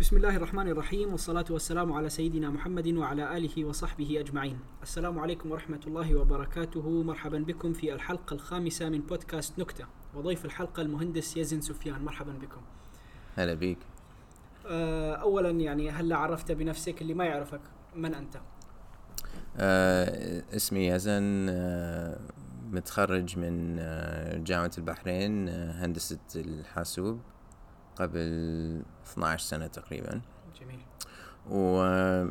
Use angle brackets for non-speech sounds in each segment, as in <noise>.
بسم الله الرحمن الرحيم والصلاة والسلام على سيدنا محمد وعلى آله وصحبه أجمعين السلام عليكم ورحمة الله وبركاته مرحبا بكم في الحلقة الخامسة من بودكاست نكتة وضيف الحلقة المهندس يزن سفيان مرحبا بكم هلا بيك أولا يعني هلا عرفت بنفسك اللي ما يعرفك من أنت آه اسمي يزن آه متخرج من جامعة البحرين هندسة الحاسوب قبل 12 سنة تقريبا. جميل. و آه،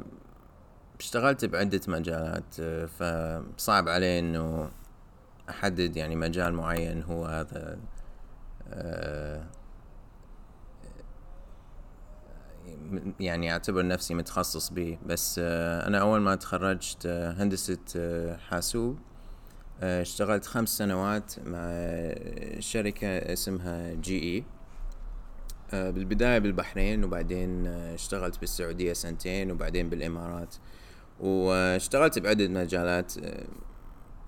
اشتغلت بعدة مجالات آه، فصعب علي إنه أحدد يعني مجال معين هو هذا آه، يعني أعتبر نفسي متخصص به. بس آه، أنا أول ما تخرجت هندسة حاسوب اشتغلت خمس سنوات مع شركة اسمها جي إي. بالبداية بالبحرين وبعدين آه، اشتغلت بالسعودية سنتين وبعدين بالإمارات. واشتغلت بعدة مجالات آه،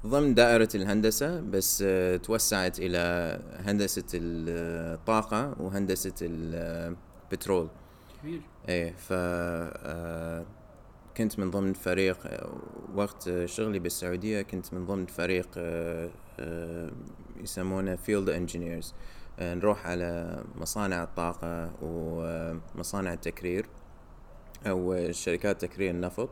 ضمن دائرة الهندسة بس آه، توسعت إلى هندسة الطاقة وهندسة البترول جميل إيه ف آه، كنت من ضمن فريق آه، وقت آه، شغلي بالسعودية كنت من ضمن فريق آه، آه، يسمونه field engineers نروح على مصانع الطاقة ومصانع التكرير أو شركات تكرير النفط.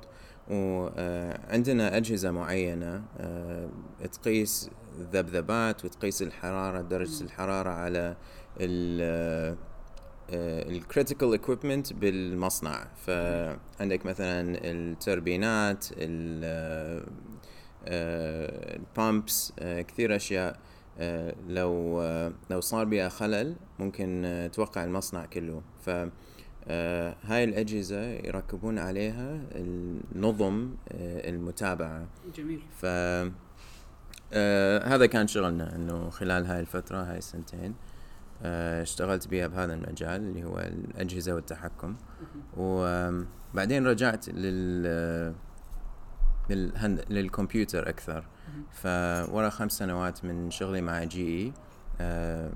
وعندنا أجهزة معينة آه، تقيس الذبذبات وتقيس الحرارة درجة الحرارة على ال ال critical equipment بالمصنع. فعندك مثلا التوربينات البامبس كثير أشياء. آه، لو آه، لو صار بها خلل ممكن آه، توقع المصنع كله. ف آه، هاي الأجهزة يركبون عليها النظم آه، المتابعة. جميل. ف آه هذا كان شغلنا إنه خلال هاي الفترة هاي السنتين آه اشتغلت بيها بهذا المجال اللي هو الأجهزة والتحكم. وبعدين رجعت لل. للكمبيوتر أكثر. فورا خمس سنوات من شغلي مع جي إي آه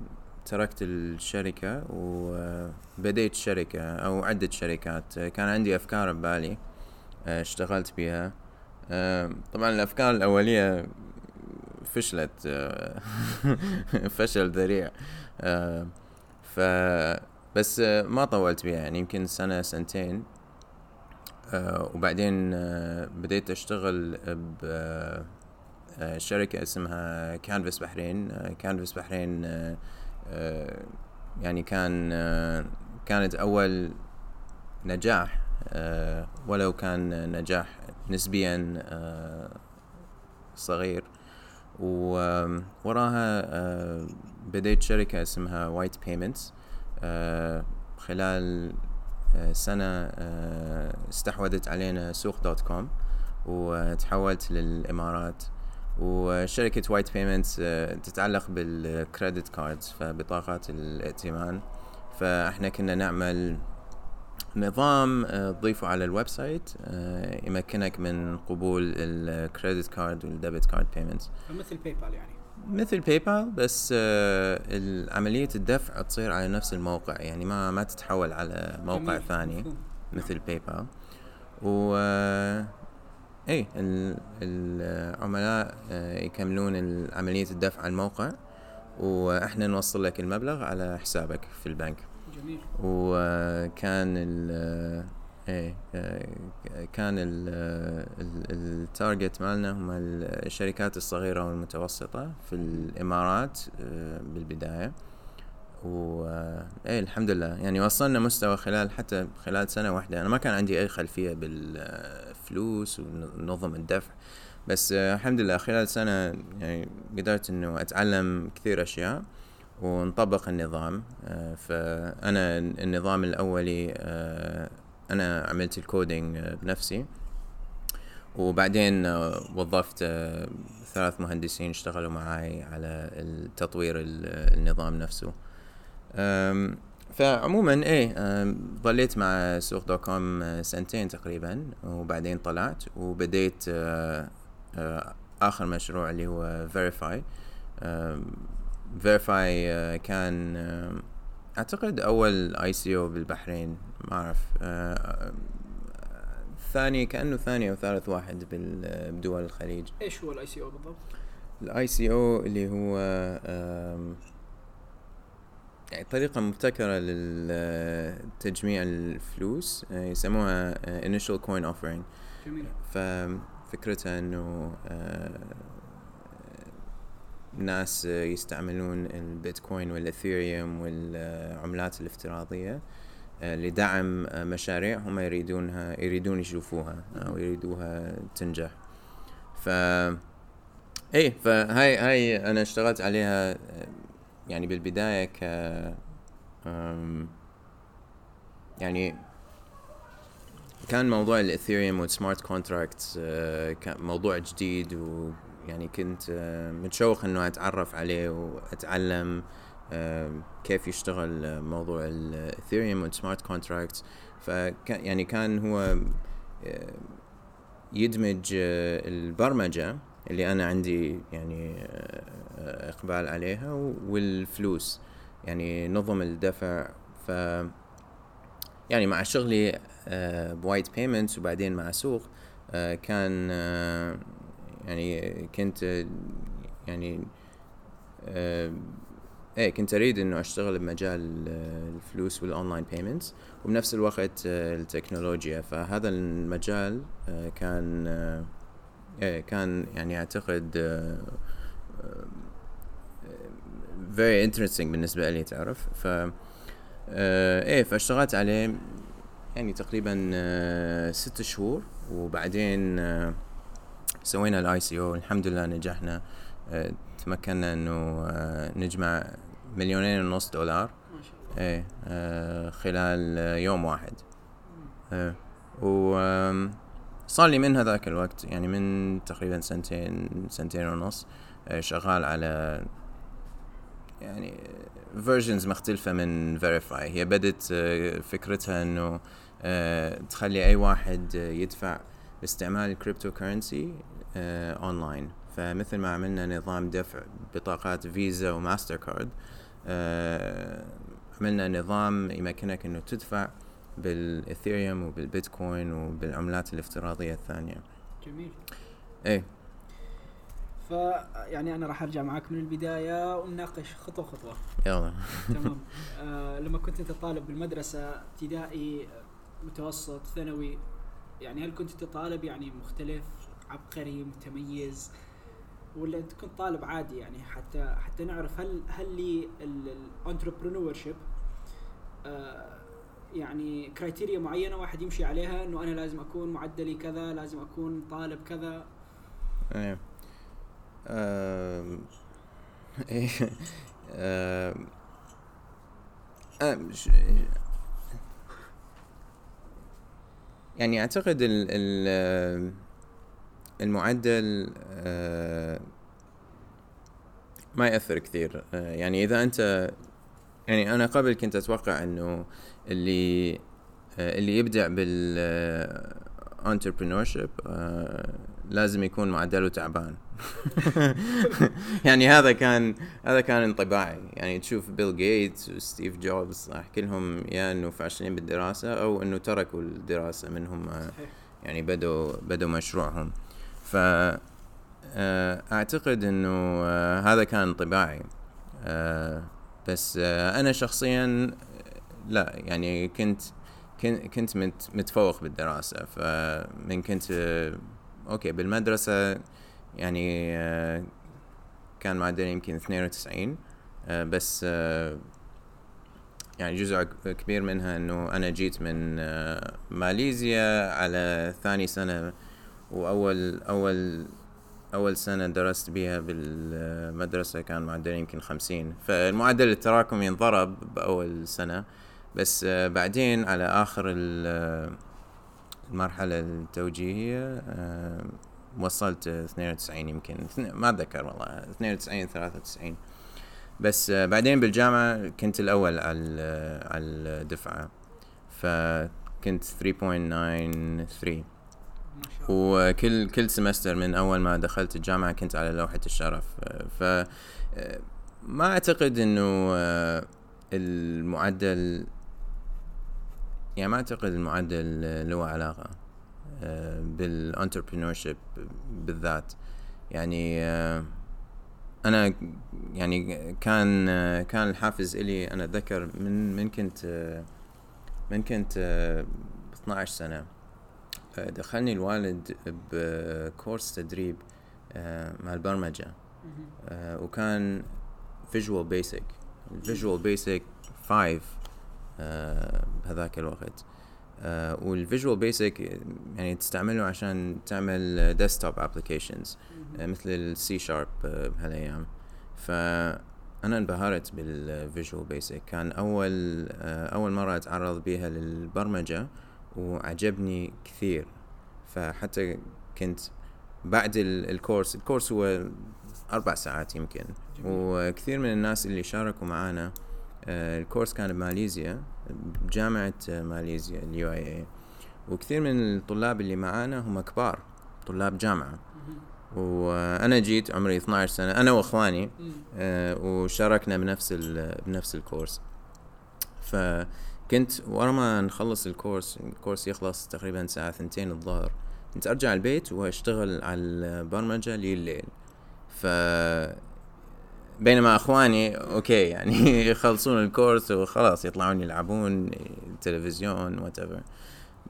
تركت الشركة وبديت شركة أو عدة شركات. كان عندي أفكار ببالي آه، اشتغلت بها آه، طبعا الأفكار الأولية فشلت <laughs> فشل ذريع. ف بس ما طولت بها يعني يمكن سنة سنتين. وبعدين بديت أشتغل بشركة اسمها Canvas Bahrain آه، Canvas Bahrain آه، آه، يعني كان آه، كانت أول نجاح آه، ولو كان نجاح نسبيا آه، صغير. ووراها آه، بديت شركة اسمها White Payments خلال آه، سنة آه، استحوذت علينا سوق dot com وتحولت للإمارات. وشركة White Payments تتعلق بال credit cards فبطاقات الائتمان. فاحنا كنا نعمل نظام آه، تضيفه على ال website آه، يمكنك من قبول ال credit card وال debit card payments فمثل PayPal يعني. مثل PayPal بس آه، عملية الدفع تصير على نفس الموقع يعني ما ما تتحول على موقع ثاني. مثل PayPal و آه، اي ال- العملاء آه، يكملون عملية الدفع على الموقع وإحنا نوصل لك المبلغ على حسابك في البنك. جميل. وكان ال إيه آه، كان ال ال target مالنا هم الشركات الصغيرة والمتوسطة في الإمارات آه، بالبداية. و إيه الحمد لله يعني وصلنا مستوى خلال حتى خلال سنة واحدة. أنا ما كان عندي أي خلفية بالفلوس ونظم الدفع. بس الحمد لله خلال سنة يعني قدرت إنه أتعلم كثير أشياء ونطبق النظام. فأنا النظام الأولي أنا عملت الكودينج بنفسي. وبعدين وظفت ثلاث مهندسين اشتغلوا معاي على التطوير ال- النظام نفسه. فعموما إيه ظليت مع سوق dot com آه، سنتين تقريبا وبعدين طلعت وبديت آه، آه، آخر مشروع اللي هو Verify Verify كان أعتقد أول ICO بالبحرين ما أعرف ثاني كأنه ثاني أو ثالث واحد بدول الخليج إيش هو ال ICO بالضبط؟ ال ICO اللي هو يعني طريقة مبتكرة لتجميع الفلوس آه، يسموها آه، initial coin offering. جميل. ففكرتها إنه آه، ناس يستعملون البيتكوين وال Ethereum والعملات الافتراضية لدعم مشاريع هم يريدونها يريدون يشوفوها أو يريدوها تنجح. ف إيه فهاي هاي أنا اشتغلت عليها يعني بالبداية ك يعني كان موضوع ال Ethereum وال smart contracts كان موضوع جديد ويعني كنت آه، متشوق إنه أتعرف عليه واتعلم آه، كيف يشتغل آه، موضوع ال Ethereum وال smart contracts فكان يعني كان هو آه، يدمج آه، البرمجة اللي أنا عندي يعني آه، إقبال عليها والفلوس. يعني نظم الدفع ف يعني مع شغلي آه، ب White Payments وبعدين مع سوق آه، كان يعني كنت يعني إيه كنت أريد إنه أشتغل بمجال الفلوس وال online payments وبنفس الوقت التكنولوجيا. فهذا المجال كان كان يعني أعتقد آه، آه، very interesting بالنسبة لي تعرف؟ ف آه إيه فاشتغلت عليه يعني تقريبا ست شهور وبعدين سوينا ال ICO الحمد لله نجحنا تمكنا إنه نجمع مليونين ونص دولار. ما شاء الله. إيه خلال يوم واحد. آه و صار لي من هذاك الوقت يعني من تقريبا سنتين سنتين ونص آه شغال على يعني versions مختلفة من Verify هي بدت آه، فكرتها إنه آه، تخلي أي واحد يدفع باستعمال ال cryptocurrency online فمثل ما عملنا نظام دفع بطاقات Visa و MasterCard عملنا نظام يمكنك إنه تدفع بال Ethereum وبالبيتكوين وبالعملات الافتراضية الثانية. جميل. إيه. ف يعني أنا راح أرجع معك من البداية ونناقش خطوة خطوة. يلا. <laughs> تمام. <laughs> آه لما كنت أنت طالب بالمدرسة ابتدائي متوسط ثانوي يعني هل كنت أنت طالب يعني مختلف عبقري متميز؟ ولا أنت كنت طالب عادي يعني حتى حتى نعرف هل هل لي ال entrepreneurship يعني criteria معينة واحد يمشي عليها إنه أنا لازم أكون معدلي كذا لازم أكون طالب كذا. إيه. <laughs> إيه. يعني أعتقد ال ال المعدل ما يأثر كثير. آه، يعني إذا أنت يعني أنا قبل كنت أتوقع إنه اللي آه، اللي يبدع بال entrepreneurship آه، لازم يكون معدله تعبان. <laughs> يعني هذا كان هذا كان انطباعي. يعني تشوف بيل جيتس وستيف جوبز صح كلهم يا إنه فاشلين بالدراسة أو إنه تركوا الدراسة منهم آه، يعني بدوا بدوا مشروعهم. ف آه، أعتقد إنه آه، هذا كان انطباعي. آه، بس آه، أنا شخصيا آه، لا يعني كنت كن- كنت مت- متفوق بالدراسة فمن كنت أوكي بالمدرسة يعني كان معدلي يمكن 92 آه، بس يعني جزء كبير منها إنه أنا جيت من ماليزيا على ثاني سنة وأول أول أول سنة درست بيها بالمدرسة كان معدلي يمكن خمسين فالمعدل التراكمي انضرب بأول سنة. بس آه، بعدين على آخر ال- آه، المرحلة التوجيهية آه، وصلت 92 يمكن. اثنين- ما أتذكر والله 92 93 بس آه، بعدين بالجامعة كنت الأول على على الدفعة. فكنت 3.93 ما شاء الله وكل كل سمستر من أول ما دخلت الجامعة كنت على لوحة الشرف. ف ما أعتقد إنه آه، المعدل يعني ما أعتقد المعدل له علاقة بالانتربرينورشيب بالذات. يعني آه، أنا يعني كان كان الحافز إلي أنا أتذكر من من كنت من كنت 12 سنة دخلني الوالد بكورس تدريب مع البرمجة. وكان Visual Basic Visual Basic 5 بهذاك الوقت. وال Visual Basic يعني تستعمله عشان تعمل desktop applications مثل ال C Sharp بهالأيام. فانا انبهرت بال Visual Basic. كان أول أول مرة أتعرض بيها للبرمجة وعجبني كثير. فحتى كنت بعد ال course ال course هو أربع ساعات يمكن. وكثير من الناس اللي شاركوا معنا ال course كان بماليزيا بجامعة ماليزيا ال UIA وكثير من الطلاب اللي معانا هم كبار طلاب جامعة. وأنا جيت عمري 12 سنة أنا وإخواني آه وشاركنا بنفس بنفس ال course. فكنت ورا ما نخلص ال course ال course يخلص تقريبا الساعة ثنتين الظهر كنت أرجع البيت وأشتغل على البرمجة لليل ف بينما اخواني okay يعني <laughs> يخلصون ال course وخلاص يطلعون يلعبون تلفزيون what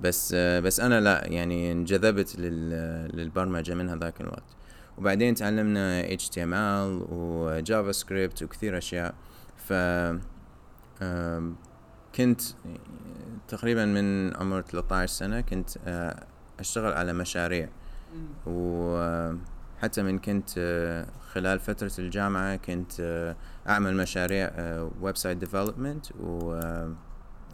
بس بس أنا لا يعني انجذبت للبرمجة من هذاك الوقت. وبعدين تعلمنا HTML و JavaScript وكثير أشياء. ف كنت تقريبا من عمر 13 سنة كنت أشتغل على مشاريع. وحتى من كنت خلال فترة الجامعة كنت أعمل مشاريع website development و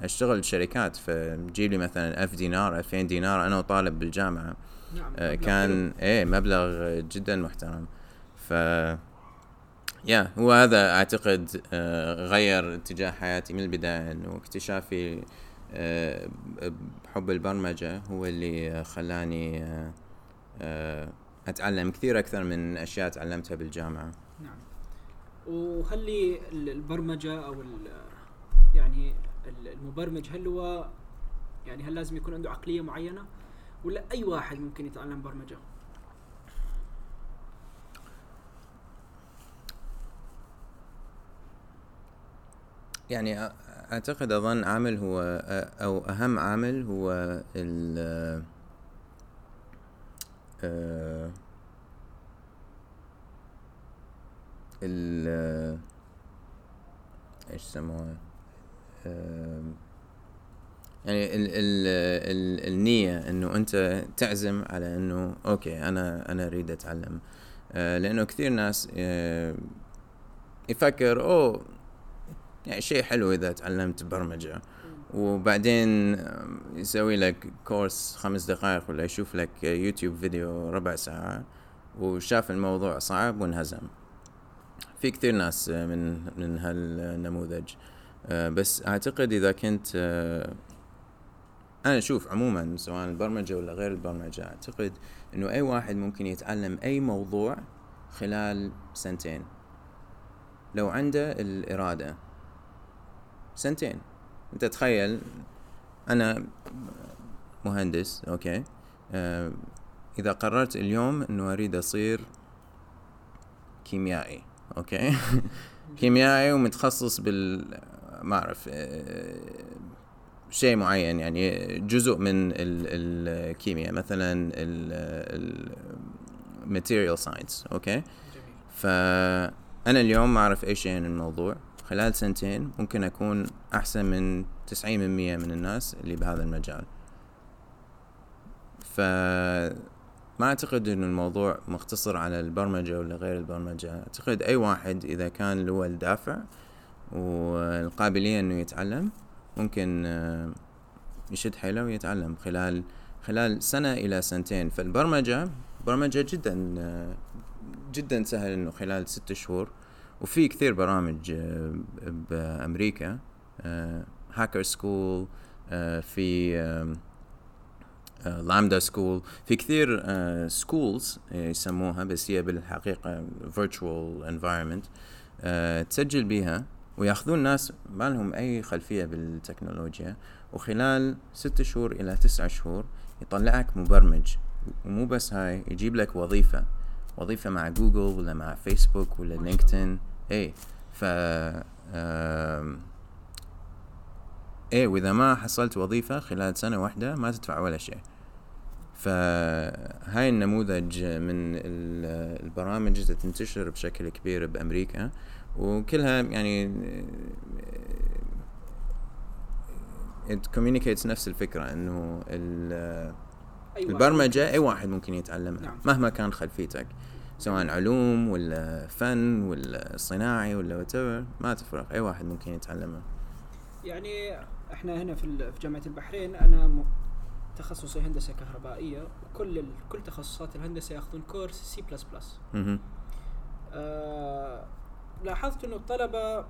أشتغل شركات. فجيب لي مثلا ألف دينار ألفين دينار أنا وطالب بالجامعة. نعم آه كان إيه مبلغ جدا محترم. ف yeah هو هذا أعتقد آه غير اتجاه حياتي من البداية إنه اكتشافي آه بحب البرمجة هو اللي خلاني آه آه أتعلم كثير أكثر من أشياء تعلمتها بالجامعة. نعم. وهل البرمجة أو يعني المبرمج هل هو يعني هل لازم يكون عنده عقلية معينة؟ ولا أي واحد ممكن يتعلم برمجة؟ يعني أعتقد أظن عامل هو أو أهم عامل هو ال ال إيش يسموها؟ يعني ال ال ال النية إنه أنت تعزم على إنه أوكي أنا أنا أريد أتعلم. آه لأنه كثير ناس آه يفكر أوه يعني شيء حلو إذا تعلمت برمجة. وبعدين يسوي لك كورس خمس دقائق ولا يشوف لك يوتيوب فيديو ربع ساعة وشاف الموضوع صعب وانهزم. في كثير ناس من من هالنموذج. آه بس أعتقد إذا كنت آه أنا أشوف عموما سواء البرمجة ولا غير البرمجة أعتقد إنه أي واحد ممكن يتعلم أي موضوع خلال سنتين. لو عنده الإرادة سنتين. أنت تخيل أنا مهندس okay؟ آه إذا قررت اليوم إنه أريد أصير كيميائي okay؟ <laughs> كيميائي ومتخصص بال ما أعرف آه شيء معين يعني جزء من الكيمياء مثلا ال material science okay؟ فأنا اليوم ما أعرف أي شيء عن الموضوع. خلال سنتين ممكن أكون أحسن من تسعين من مية من الناس اللي بهذا المجال. ف ما أعتقد إنه الموضوع مختصر على البرمجة ولا غير البرمجة. أعتقد أي واحد إذا كان له الدافع والقابلية إنه يتعلم ممكن آه، يشد حيله ويتعلم. خلال خلال سنة إلى سنتين. فالبرمجة برمجة جدا آه، جدا سهل إنه خلال ست شهور وفي كثير برامج آه، بأمريكا Hacker School في Lambda School في كثير schools يسموها بس هي بالحقيقة virtual environment تسجل بيها وياخذون ناس ما لهم أي خلفية بالتكنولوجيا وخلال ست شهور إلى تسعة شهور يطلعك مبرمج ومو بس هاي يجيب لك وظيفة. وظيفة مع جوجل ولا مع فيسبوك ولا لينكدين. اي ف إيه وإذا ما حصلت وظيفة خلال سنة واحدة ما تدفع ولا شيء. فهاي النموذج من ال- البرامج اللي تنتشر بشكل كبير بأمريكا. وكلها يعني it communicates نفس الفكرة إنه البرمجة أي واحد ممكن يتعلمها نعم. مهما كان خلفيتك. سواء علوم ولا فن ولا صناعي ولا whatever ما تفرق أي واحد ممكن يتعلمها يعني إحنا هنا في جامعة البحرين أنا م- تخصصي هندسة كهربائية وكل ال- كل تخصصات الهندسة ياخذون كورس سي بلس بلس. لاحظت إنه الطلبة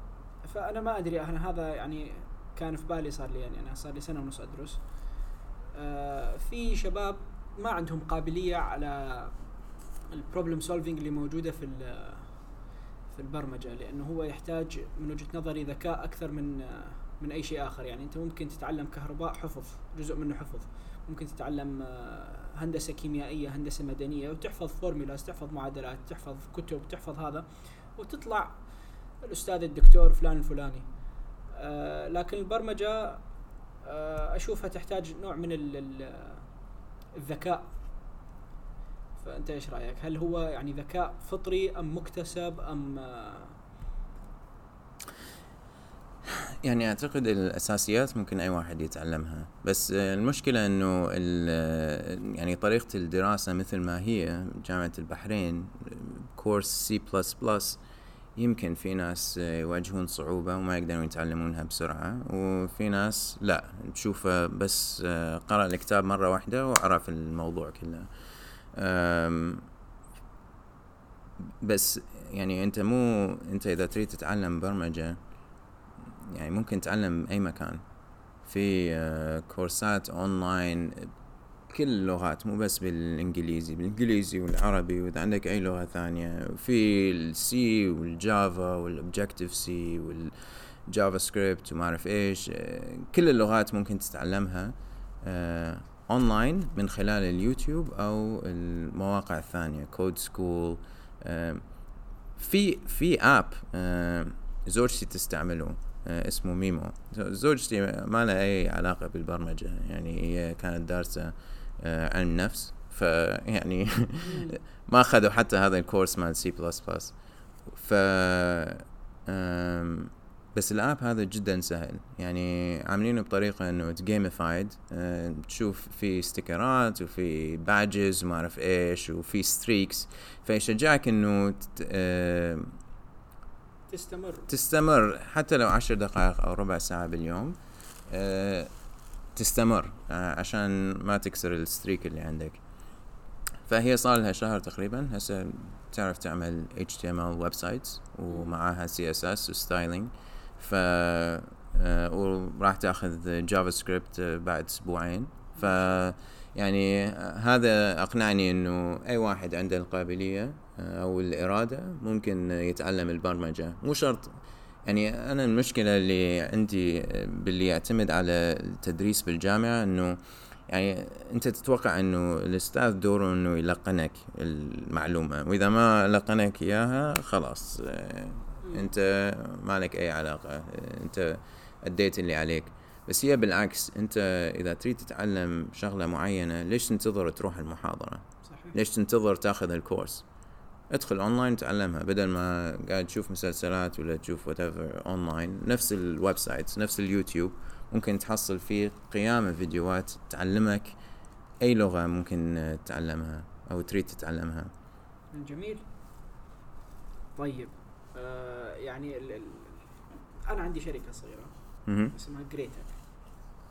فأنا ما أدري أنا هذا يعني كان في بالي صار لي يعني أنا صار لي سنة ونص أدرس. آه، في شباب ما عندهم قابلية على ال problem solving اللي موجودة في في البرمجة لأنه هو يحتاج من وجهة نظري ذكاء أكثر من من أي شيء آخر. يعني أنت ممكن تتعلم كهرباء حفظ جزء منه حفظ. ممكن تتعلم آه، هندسة كيميائية هندسة مدنية وتحفظ formulas تحفظ معادلات تحفظ كتب تحفظ هذا وتطلع الأستاذ الدكتور فلان الفلاني. آه لكن البرمجة آه أشوفها تحتاج نوع من ال- ال- الذكاء. فأنت إيش رأيك؟ هل هو يعني ذكاء فطري أم مكتسب أم آه؟ يعني أعتقد الأساسيات ممكن أي واحد يتعلمها. بس المشكلة إنه يعني طريقة الدراسة مثل ما هي جامعة البحرين كورس سي بلس بلس يمكن في ناس يواجهون صعوبة وما يقدرون يتعلمونها بسرعة وفي ناس لا تشوفه بس آه، قرأ الكتاب مرة واحدة وعرف الموضوع كله. بس يعني انت مو انت اذا تريد تتعلم برمجة يعني ممكن تتعلم أي مكان. في آه، كورسات أونلاين كل اللغات مو بس بالإنجليزي بالإنجليزي والعربي وإذا عندك أي لغة ثانية. في ال C وال Java وال Objective-C وال JavaScript وما أعرف إيش آه، كل اللغات ممكن تتعلمها. آه، اونلاين من خلال اليوتيوب أو المواقع الثانية. code school في في app زوجتي تستعمله آه، اسمه ميمو زوجتي ما لها أي علاقة بالبرمجة يعني هي كانت دارسة آه، علم نفس فيعني <laughs> ما أخذوا حتى هذا ال course مال سي بلس بلس ف بس ال app هذا جدا سهل. يعني عاملينه بطريقة إنه gamified تشوف في sticker ات وفي badges وما أعرف إيش وفي streaks فيشجعك إنه تت- آم، تستمر. تستمر. حتى لو عشر دقائق أو ربع ساعة باليوم آه، تستمر آه، عشان ما تكسر ال streak اللي عندك. فهي صار لها شهر تقريبا. هسه تعرف تعمل HTML websites ومعاها CSS و styling ف آه، وراح تاخذ JavaScript بعد أسبوعين. ف يعني آه، هذا أقنعني إنه أي واحد عنده القابلية آه، أو الإرادة ممكن يتعلم البرمجة. مو شرط يعني أنا المشكلة اللي عندي آه، باللي يعتمد على التدريس بالجامعة إنه يعني أنت تتوقع إنه الأستاذ دوره إنه يلقنك المعلومة. وإذا ما لقنك إياها خلاص آه، انت ما لك أي علاقة انت أديت اللي عليك. بس هي بالعكس انت إذا تريد تتعلم شغلة معينة ليش تنتظر تروح المحاضرة؟ صحيح. ليش تنتظر تاخذ الكورس؟ ادخل أونلاين تعلمها بدل ما قاعد تشوف مسلسلات ولا تشوف what online. نفس ال website نفس اليوتيوب ممكن تحصل فيه قيامة فيديوهات تعلمك أي لغة ممكن تتعلمها أو تريد تتعلمها. جميل. طيب آه يعني ال ال أنا عندي شركة صغيرة. اسمها جريتك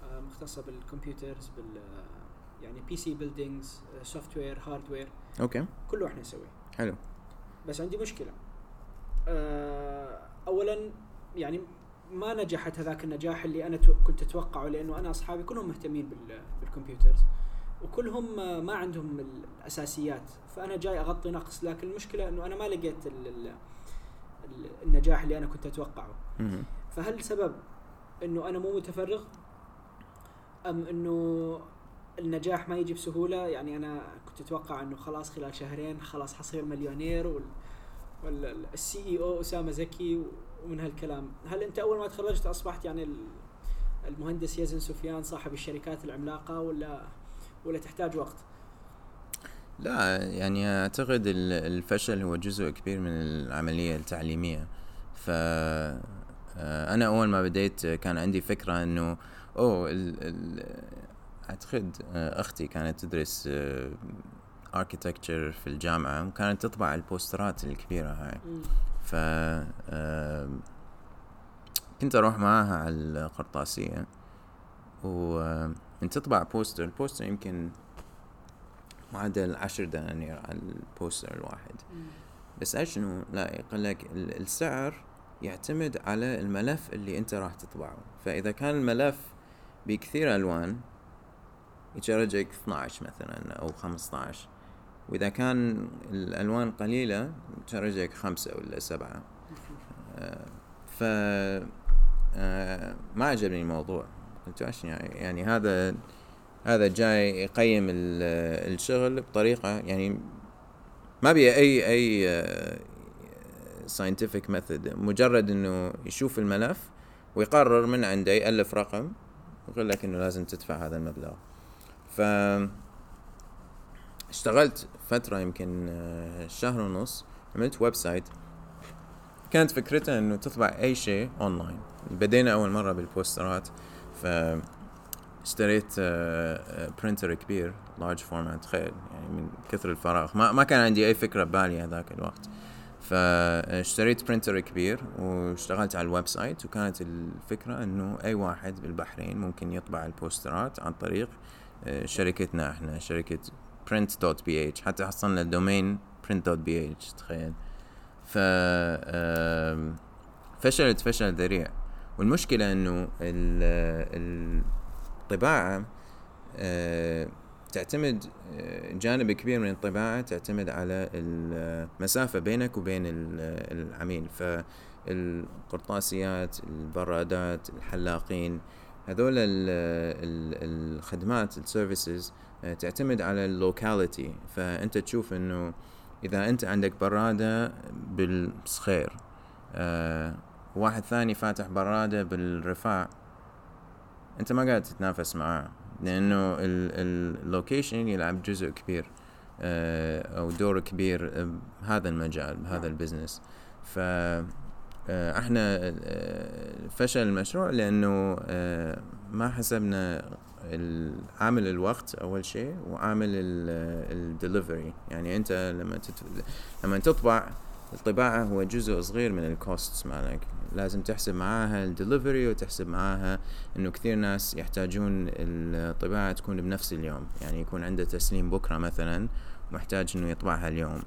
آه مختصة بال computers بال آه، يعني PC buildings software hardware أوكي. كله إحنا نسويه حلو. بس عندي مشكلة. آه اولا يعني ما نجحت هذاك النجاح اللي أنا كنت أتوقعه لأنه أنا أصحابي كلهم مهتمين بال- بالكمبيوترز وكلهم ما عندهم الأساسيات. فأنا جاي أغطي نقص لكن المشكلة إنه أنا ما لقيت ال ال النجاح اللي أنا كنت أتوقعه. فهل سبب إنه أنا مو متفرغ؟ أم إنه النجاح ما يجي بسهولة؟ يعني أنا كنت أتوقع إنه خلاص خلال شهرين خلاص حصير مليونير وال والسي إي أو أسامة زكي ومن هالكلام. هل أنت أول ما تخرجت أصبحت يعني ال- المهندس يزن سفيان صاحب الشركات العملاقة ولا ولا تحتاج وقت؟ لا يعني أعتقد ال- الفشل هو جزء كبير من العملية التعليمية ف آه، أنا أول ما بديت كان عندي فكرة إنه أوه ال ال أعتقد آه، أختي كانت تدرس architecture في الجامعة وكانت تطبع ال poster ات الكبيرة هاي. ف آه، كنت أروح معاها على القرطاسية ومن تطبع poster ال poster يمكن معدل عشر دنانير على ال poster الواحد. بس إيش شنو لا يقول لك ال- السعر يعتمد على الملف اللي أنت راح تطبعه. فإذا كان الملف بكثير ألوان يشرجك 12 مثلا أو 15 وإذا كان الألوان قليلة يشرجك خمسة ولا سبعة. آه، ف آه، ما عجبني الموضوع. قلت يعني؟ يعني هذا هذا جاي يقيم ال- الشغل بطريقة يعني ما بي أي أي scientific method مجرد إنه يشوف الملف ويقرر من عنده يألف رقم ويقول لك إنه لازم تدفع هذا المبلغ. ف اشتغلت فترة يمكن آه، شهر ونص عملت website كانت فكرتها إنه تطبع أي شيء اونلاين بدينا أول مرة بال poster ات ف اشتريت printer كبير large format تخيل يعني من كثر الفراغ. ما ما كان عندي أي فكرة ببالي هذاك الوقت. فاشتريت printer كبير واشتغلت على ال website وكانت الفكرة إنه أي واحد بالبحرين ممكن يطبع ال poster ات عن طريق آه، شركتنا إحنا شركة print.bh حتى حصلنا ال domain print.bh تخيل. ف فشلت فشل ذريع. والمشكلة إنه ال- الطباعه آه، تعتمد آه، جانب كبير من الطباعة تعتمد على المسافة بينك وبين ال- العميل. فالقرطاسيات البرادات الحلاقين هذول ال- ال- الخدمات ال services تعتمد على ال locality فأنت تشوف إنه إذا أنت عندك برادة بالصخير آه، واحد ثاني فاتح برادة بالرفاع انت ما قاعد تتنافس معاه لأنه ال location يلعب جزء كبير آه، أو دور كبير بهذا المجال بهذا ال business ف آه، إحنا آه، فشل المشروع لأنه آه، ما حسبنا عامل الوقت أول شيء وعامل الدليفري يعني أنت لما. لما تطبع الطباعة هو جزء صغير من ال costs مالك لازم تحسب معاها الدليفري وتحسب معاها إنه كثير ناس يحتاجون الطباعة تكون بنفس اليوم. يعني يكون عنده تسليم بكرة مثلا محتاج إنه يطبعها اليوم.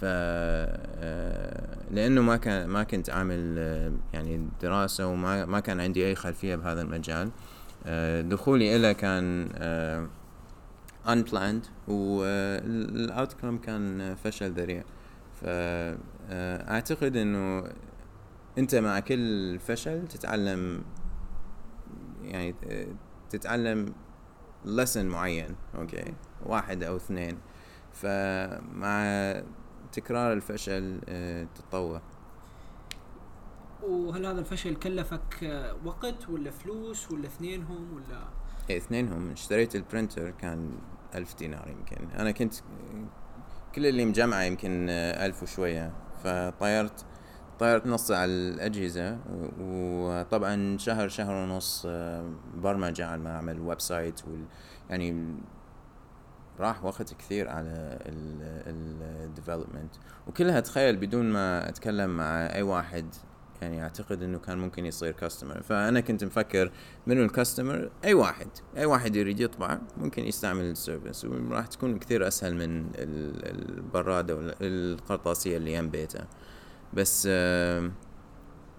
ف آه، لأنه ما كان ما كنت عامل آه، يعني دراسة وما ما كان عندي أي خلفية بهذا المجال. آه، دخولي إلى كان unplanned والاوتكم كان فشل ذريع. فأعتقد إنه أنت مع كل فشل تتعلم يعني تتعلم lesson معين أوكي؟ واحد أو اثنين. فمع تكرار الفشل آه، تتطور. وهل هذا الفشل كلفك آه، وقت ولا فلوس ولا اثنينهم ولا؟ إيه، اثنينهم. اشتريت ال printer كان ألف دينار يمكن. أنا كنت كل اللي مجمعه يمكن آه، ألف وشوية. فطيرت طيرت نص على الأجهزة وطبعا شهر شهر ونص آه، برمجة على ما أعمل website وال يعني راح وقت كثير على ال development وكلها تخيل بدون ما أتكلم مع أي واحد يعني أعتقد إنه كان ممكن يصير customer فأنا كنت مفكر منو ال customer أي واحد أي واحد يريد يطبع ممكن يستعمل ال service وراح تكون كثير أسهل من ال- البرادة ولا القرطاسيه اللي يم بيته بس آه،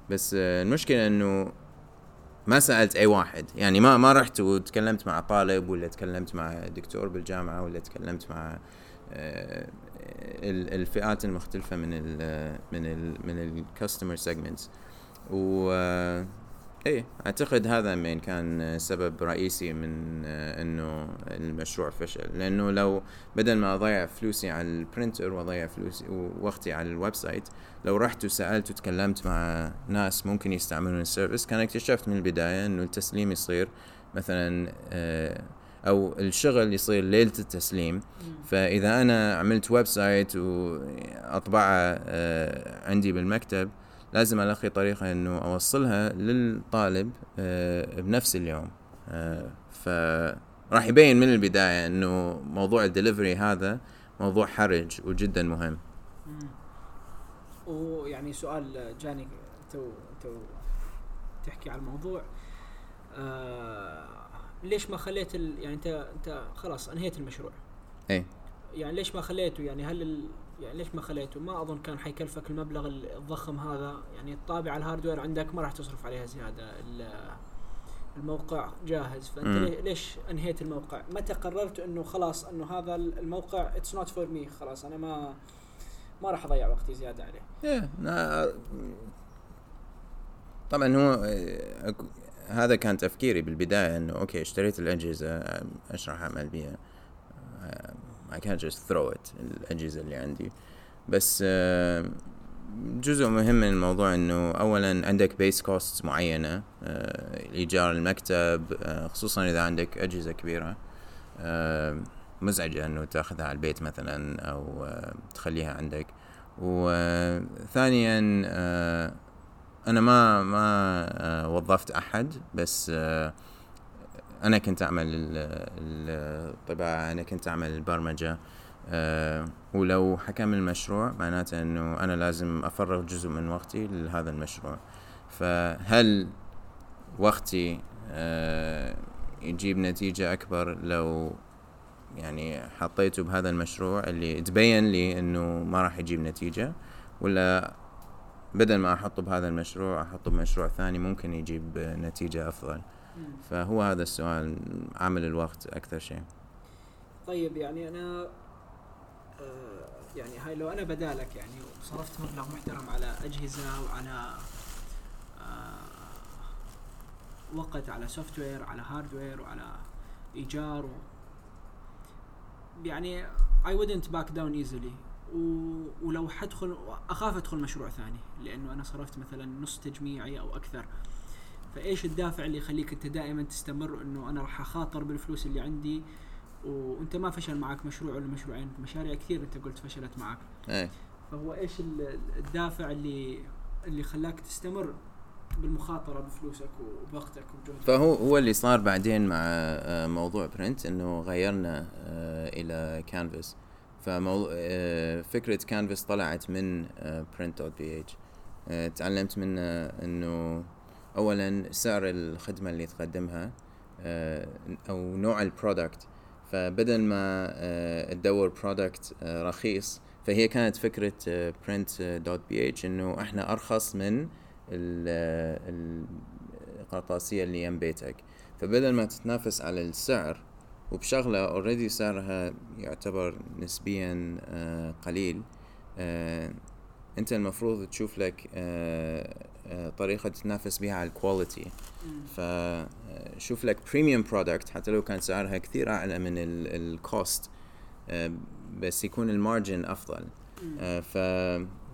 بس آه، المشكلة إنه ما سألت أي واحد. يعني ما ما رحت وتكلمت مع طالب ولا تكلمت مع دكتور بالجامعة ولا تكلمت مع آه، ال- الفئات المختلفة من ال من ال من ال customer segments و آه، إيه أعتقد هذا من كان سبب رئيسي من آه، إنه المشروع فشل. لأنه لو بدل ما أضيع فلوسي على ال printer وأضيع فلوسي ووقتي على ال website لو رحت وسألت وتكلمت مع ناس ممكن يستعملون ال service كان اكتشفت من البداية إنه التسليم يصير مثلا آه، أو الشغل يصير ليلة التسليم. فإذا أنا عملت website وأطبعه آه، عندي بالمكتب لازم ألاقي طريقة إنه أوصلها للطالب آه، بنفس اليوم. آه، فراح يبين من البداية إنه موضوع الدليفري هذا موضوع حرج وجدا مهم. ويعني سؤال جاني تو تو تحكي على الموضوع. آه ليش ما خليت ال... يعني أنت أنت خلاص انهيت المشروع؟ إيه. يعني ليش ما خليته؟ يعني هل ال... يعني ليش ما خليته؟ ما أظن كان حيكلفك المبلغ الضخم هذا. يعني الطابعه ال hardware عندك ما راح تصرف عليها زيادة. ال- الموقع جاهز. فأنت. ليه- ليش أنهيت الموقع؟ متى قررت إنه خلاص إنه هذا الموقع it's not for me خلاص أنا ما ما راح أضيع وقتي زيادة عليه. إيه، نا- طبعا هو هذا كان تفكيري بالبداية إنه okay اشتريت الأجهزة آه، إيش راح أعمل بيها. I can't just throw it الأجهزة اللي عندي. بس آه، جزء مهم من الموضوع إنه اولا عندك base cost معينة آه، ايجار المكتب آه، خصوصا إذا عندك أجهزة كبيرة مزعجة إنه تأخذها على البيت مثلا أو تخليها عندك. وثانيا أنا ما ما وظفت أحد بس أنا كنت أعمل ال- ال- الطباعة أنا كنت أعمل البرمجة آه، ولو حكم المشروع معناته إنه أنا لازم أفرغ جزء من وقتي لهذا المشروع. فهل وقتي آه، يجيب نتيجة أكبر لو يعني حطيته بهذا المشروع اللي تبين لي إنه ما راح يجيب نتيجة؟ ولا بدل ما أحطه بهذا المشروع أحطه بمشروع ثاني ممكن يجيب نتيجة أفضل؟ فهو هذا السؤال عامل الوقت أكثر شيء. طيب يعني أنا آه يعني هاي لو أنا بدالك يعني وصرفت مبلغ محترم على أجهزة وعلى آه وقت على software على hardware وعلى إيجار و يعني I wouldn't down easily. و... ولو حدخل أخاف أدخل مشروع ثاني لأنه أنا صرفت مثلا نص تجميعي أو أكثر. فايش الدافع اللي يخليك انت دائما تستمر انه أنا راح اخاطر بالفلوس اللي عندي؟ وانت ما فشل معك مشروع ولا مشروعين مشاريع كثير انت قلت فشلت معك. إيه. فهو إيش ال- الدافع اللي اللي خلاك تستمر بالمخاطرة بفلوسك وبوقتك وبجهدك؟ فهو هو اللي صار بعدين مع آه، موضوع Print إنه غيرنا آه، إلى كانفاس فموضوع آه، فكرة كانفاس طلعت من Print dot bh تعلمت منه إنه اولا سعر الخدمة اللي تقدمها آه، أو نوع ال product. فبدل ما آه، تدور product رخيص فهي كانت فكرة Print dot bh إنه إحنا أرخص من ال- ال- القرطاسية اللي يم بيتك. فبدل ما تتنافس على السعر وبشغلة already سعرها يعتبر نسبيا آه، قليل آه، أنت المفروض تشوف لك آه، آه، طريقة تتنافس بها على ال quality. فشوف لك premium product حتى لو كان سعرها كثير أعلى من ال cost بس يكون ال margin أفضل. آه، ف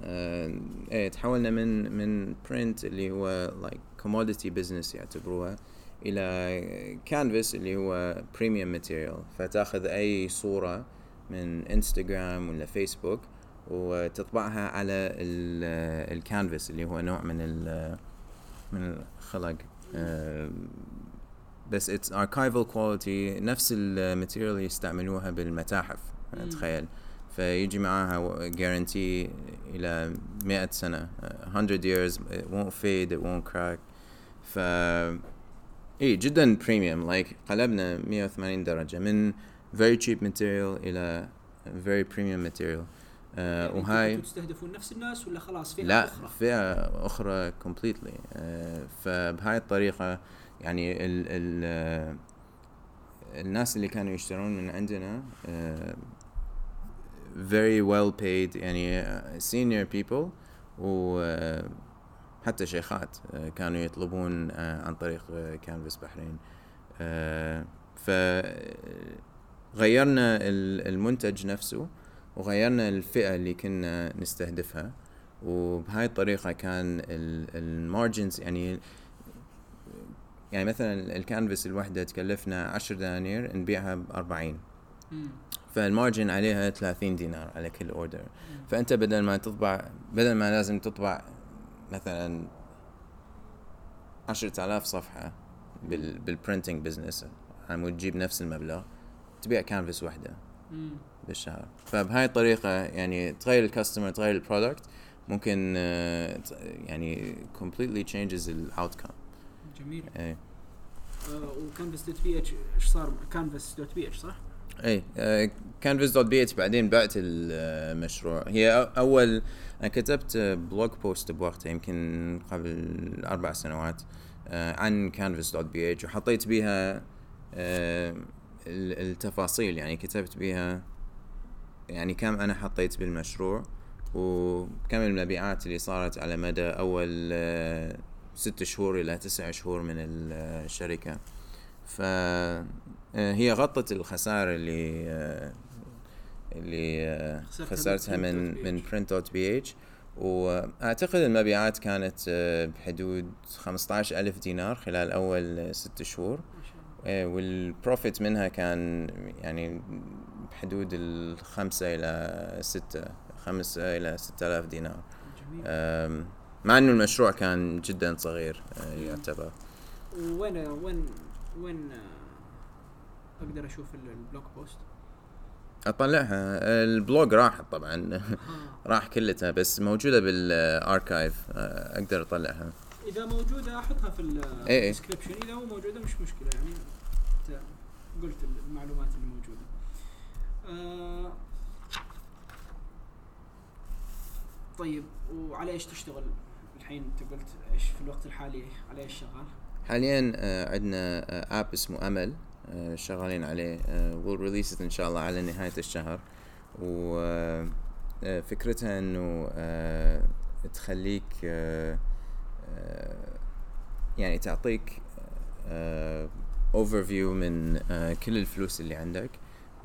آه، إيه تحولنا من من Print اللي هو like commodity business يعتبروها إلى كانفاس اللي هو premium material فتأخذ أي صورة من انستغرام ولا فيسبوك وتطبعها على الكانفاس اللي هو نوع من ال من الخلق. آه، بس it's archival quality نفس ال material اللي يستعملوها بالمتاحف. تخيل. فيجي معاها guarantee إلى 100 سنة. uh, 100 years it won't fade it won't crack. ف إيه جدا premium. Like قلبنا 180 درجة. من very cheap material إلى very premium material. يعني أنتوا وهاي تستهدفون نفس الناس ولا خلاص فئه لا أخرى؟ فئة أخرى completely. آه، فبهاي الطريقة يعني ال ال آه، الناس اللي كانوا يشترون من عندنا آه، very well paid يعني uh, senior people وحتى شيخات كانوا يطلبون عن طريق كانفاس بحرين فغيرنا المنتج نفسه. وغيرنا الفئة اللي كنا نستهدفها. وبهاي الطريقة كان ال margins يعني يعني مثلا الكانفاس الوحدة تكلفنا عشر دنانير نبيعها بأربعين. فال margin عليها 30 دينار على كل order فأنت بدل ما تطبع بدل ما لازم تطبع مثلا 10000 صفحة بال بال printing business عم تجيب نفس المبلغ تبيع كانفاس وحدة. بالشهر. فبهاي الطريقة يعني تغير ال customer تغير ال product ممكن آه، يعني completely changes ال outcome جميل. إيه. و Canvas dot bh إيش صار؟ Canvas dot bh صح؟ اي Canvas dot bh بعدين بعت المشروع هي أول أنا كتبت blog post بوقتها يمكن قبل أربع سنوات آه، عن Canvas dot bh وحطيت بيها آه، التفاصيل يعني كتبت بيها يعني كم أنا حطيت بالمشروع وكم المبيعات اللي صارت على مدى أول آه، ست شهور إلى تسع شهور من الشركة. فهي غطت الخسارة اللي اللي خسرتها من من Print dot BH وأعتقد المبيعات كانت بحدود 15000 دينار خلال أول ست شهور. وال profit منها كان يعني بحدود الخمسة إلى ستة خمسة إلى ستة آلاف دينار. جميل. مع إنه المشروع كان جدا صغير آه، يعتبر. وين وين وين آه، أقدر أشوف ال blog post؟ أطلعها. ال blog راح طبعا. <laughs> راح كلتها بس موجودة بال archive آه، أقدر أطلعها. إذا موجودة أحطها في ال description إذا مو موجودة مش مشكلة يعني. انت قلت المعلومات اللي موجودة. آه طيب وعلى إيش تشتغل الحين؟ أنت قلت إيش في الوقت الحالي على إيش شغال؟ حاليا آه عندنا آه app اسمه امل آه شغالين عليه. we'll release إن شاء الله على نهاية الشهر. وفكرتها إنه تخليك يعني تعطيك overview من كل الفلوس اللي عندك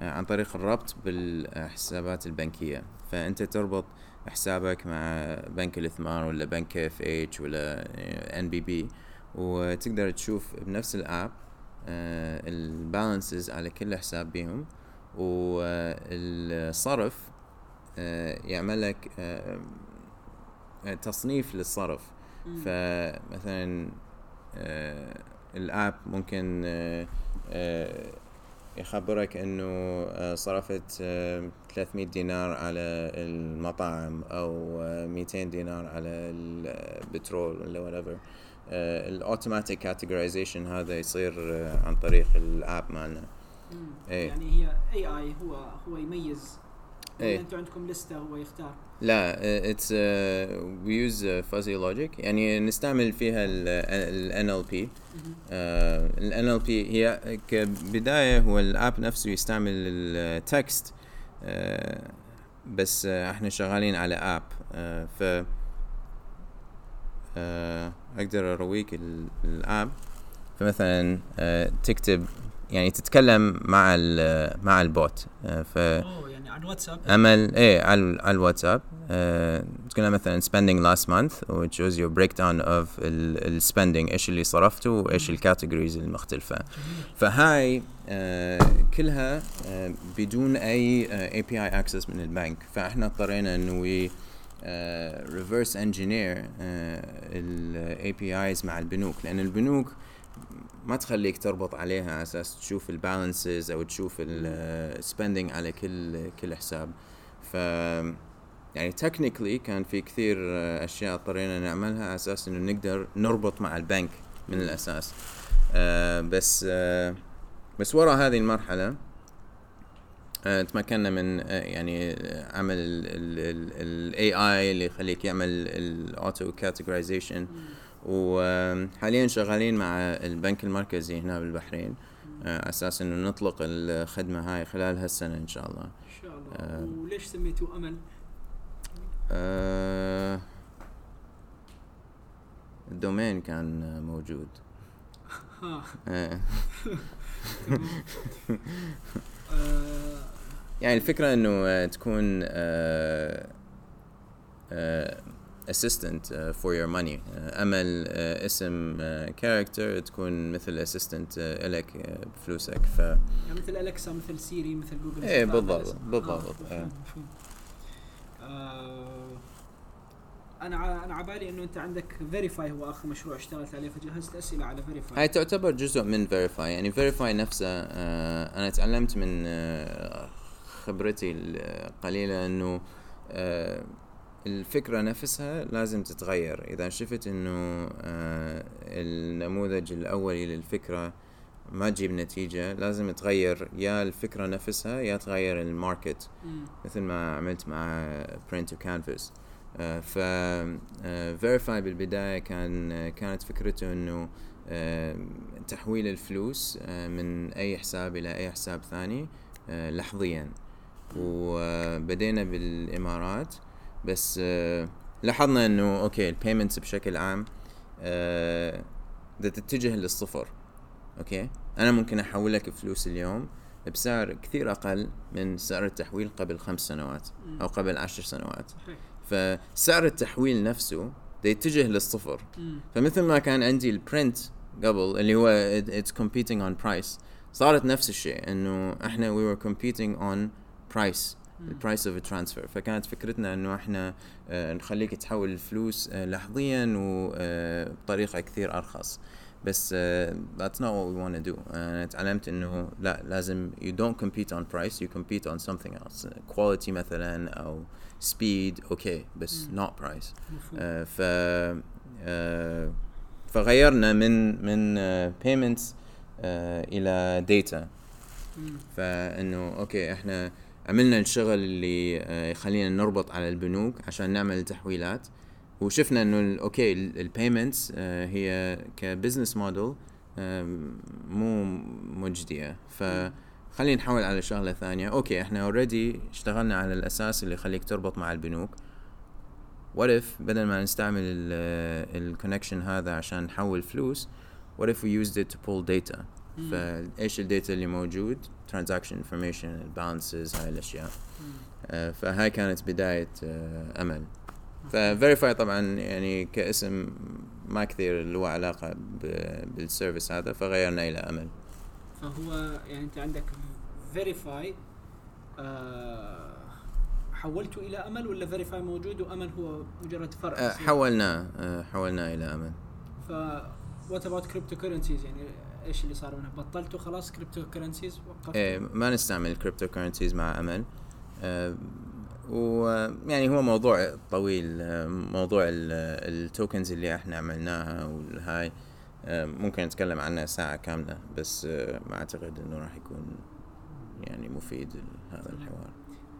عن طريق الربط بالحسابات البنكية. فأنت تربط حسابك مع بنك الإثمار ولا بنك FH ولا NBB وتقدر تشوف بنفس ال app ال balances على كل حساب بيهم والصرف يعمل لك تصنيف للصرف. فمثلا آه ال app ممكن آه آه يخبرك إنه آه صرفت آه 300 دينار على المطاعم أو آه 200 دينار على البترول ولا whatever. ال automatic categorization هذا يصير آه عن طريق ال app مالنا. إيه. يعني هي اي اي هو هو يميز إيه. أنتم عندكم لستة هو يختار. لا it's we use fuzzy logic يعني نستعمل فيها ال NLP ال NLP هي كبداية هو ال app نفسه يستعمل ال text uh, بس uh, إحنا شغالين على app uh, ف أقدر أرويك ال app فمثلا تكتب يعني تتكلم مع مع ال bot. ف على الواتساب. أمل إيه على على الواتساب. أه تقول مثلا spending last month which shows your breakdown of ال spending إيش اللي صرفته وإيش ال categories المختلفة. فهاي أه كلها أه بدون أي API access من البنك. فإحنا اضطرينا إنه we reverse engineer ال APIs مع البنوك. لأن البنوك ما تخليك تربط عليها على أساس تشوف ال balances أو تشوف ال spending على كل كل حساب. ف يعني technically كان في كثير أشياء اضطرينا نعملها على أساس إنه نقدر نربط مع البنك من الأساس. آه بس آه بس ورا هذه المرحلة آه تمكنا من آه يعني عمل ال AI اللي يخليك يعمل ال auto categorization وحاليا شغالين مع البنك المركزي هنا بالبحرين على أساس إنه نطلق الخدمة هاي خلال هالسنة إن شاء الله. إن شاء الله. آه، وليش سميتوه أمل؟ آه، ال domain كان موجود. ها. آه، آه، يعني الفكرة إنه آه، تكون آه، آه، assistant آه، for your money. آه، امل آه، اسم character تكون مثل assistant آه، لك آه، بفلوسك. ف يعني مثل الكسا مثل سيري مثل جوجل assistant، بالضبط،. بالضبط، آه، مفهوم. آه، أنا أنا عبالي إنه أنت عندك فيريفاي هو آخر مشروع اشتغلت عليه فجهزت أسئلة على فيريفاي هاي تعتبر جزء من فيريفاي يعني فيريفاي نفسه آه، أنا تعلمت من آه، خبرتي القليلة إنه آه، الفكرة نفسها لازم تتغير. إذا شفت إنه آه، النموذج الأولي للفكرة ما تجيب نتيجة لازم تغير يا الفكرة نفسها يا تغير ال market. مثل ما عملت مع برنت وكانفاس ف فيريفاي بالبداية كان آه، كانت فكرته إنه آه، تحويل الفلوس آه، من أي حساب إلى أي حساب ثاني آه، لحظيا. وبدينا بالإمارات. بس آه، لاحظنا إنه okay ال payments بشكل عام آه، بدها تتجه للصفر okay؟ أنا ممكن أحول لك فلوس اليوم بسعر كثير أقل من سعر التحويل قبل خمس سنوات أو قبل عشر سنوات. فسعر التحويل نفسه يتجه للصفر. فمثل ما كان عندي ال print قبل اللي هو it's competing on price صارت نفس الشيء إنه إحنا we were competing on price. مم. ال price of transfer فكانت فكرتنا إنه إحنا آه، نخليك تحول الفلوس آه، لحظيا وبطريقه كثير أرخص. بس آه، that's not what we want to do. أنا تعلمت إنه لا لازم you don't compete on price you compete on something else. quality مثلا أو speed أوكي بس مم. not price. مفهوم. آه، ف آه، فغيرنا من من payments إلى data. فإنه أوكي إحنا عملنا الشغل اللي آه، يخلينا نربط على البنوك عشان نعمل التحويلات وشفنا إنه أوكي ال payments هي ك business model مو مجدية. فخلينا نحول على شغلة ثانية. أوكي إحنا already اشتغلنا على الأساس اللي يخليك تربط مع البنوك. What if بدل ما نستعمل ال connection هذا عشان نحول فلوس what if we used it to pull data. فايش ال data اللي موجود؟ Transaction information ال balances هاي الأشياء. آه، فهاي كانت بداية آه، أمل. ففيريفاي طبعا يعني كاسم ما كثير له علاقة ب- بال service هذا فغيرنا إلى أمل. فهو يعني أنت عندك فيريفاي آه حولته إلى أمل ولا فيريفاي موجود وأمل هو مجرد فرع؟ آه،؟ حولناه آه، حولناه إلى أمل. ف what about cryptocurrencies يعني إيش اللي صار منها؟ بطلتوا خلاص cryptocurrencies وقفتوا؟ إيه ما نستعمل cryptocurrencies مع أمل. آه، ويعني هو موضوع طويل. آه، موضوع ال tokens اللي إحنا عملناها والهاي. آه، ممكن نتكلم عنها ساعة كاملة بس آه، ما أعتقد إنه راح يكون يعني مفيد هذا الحوار.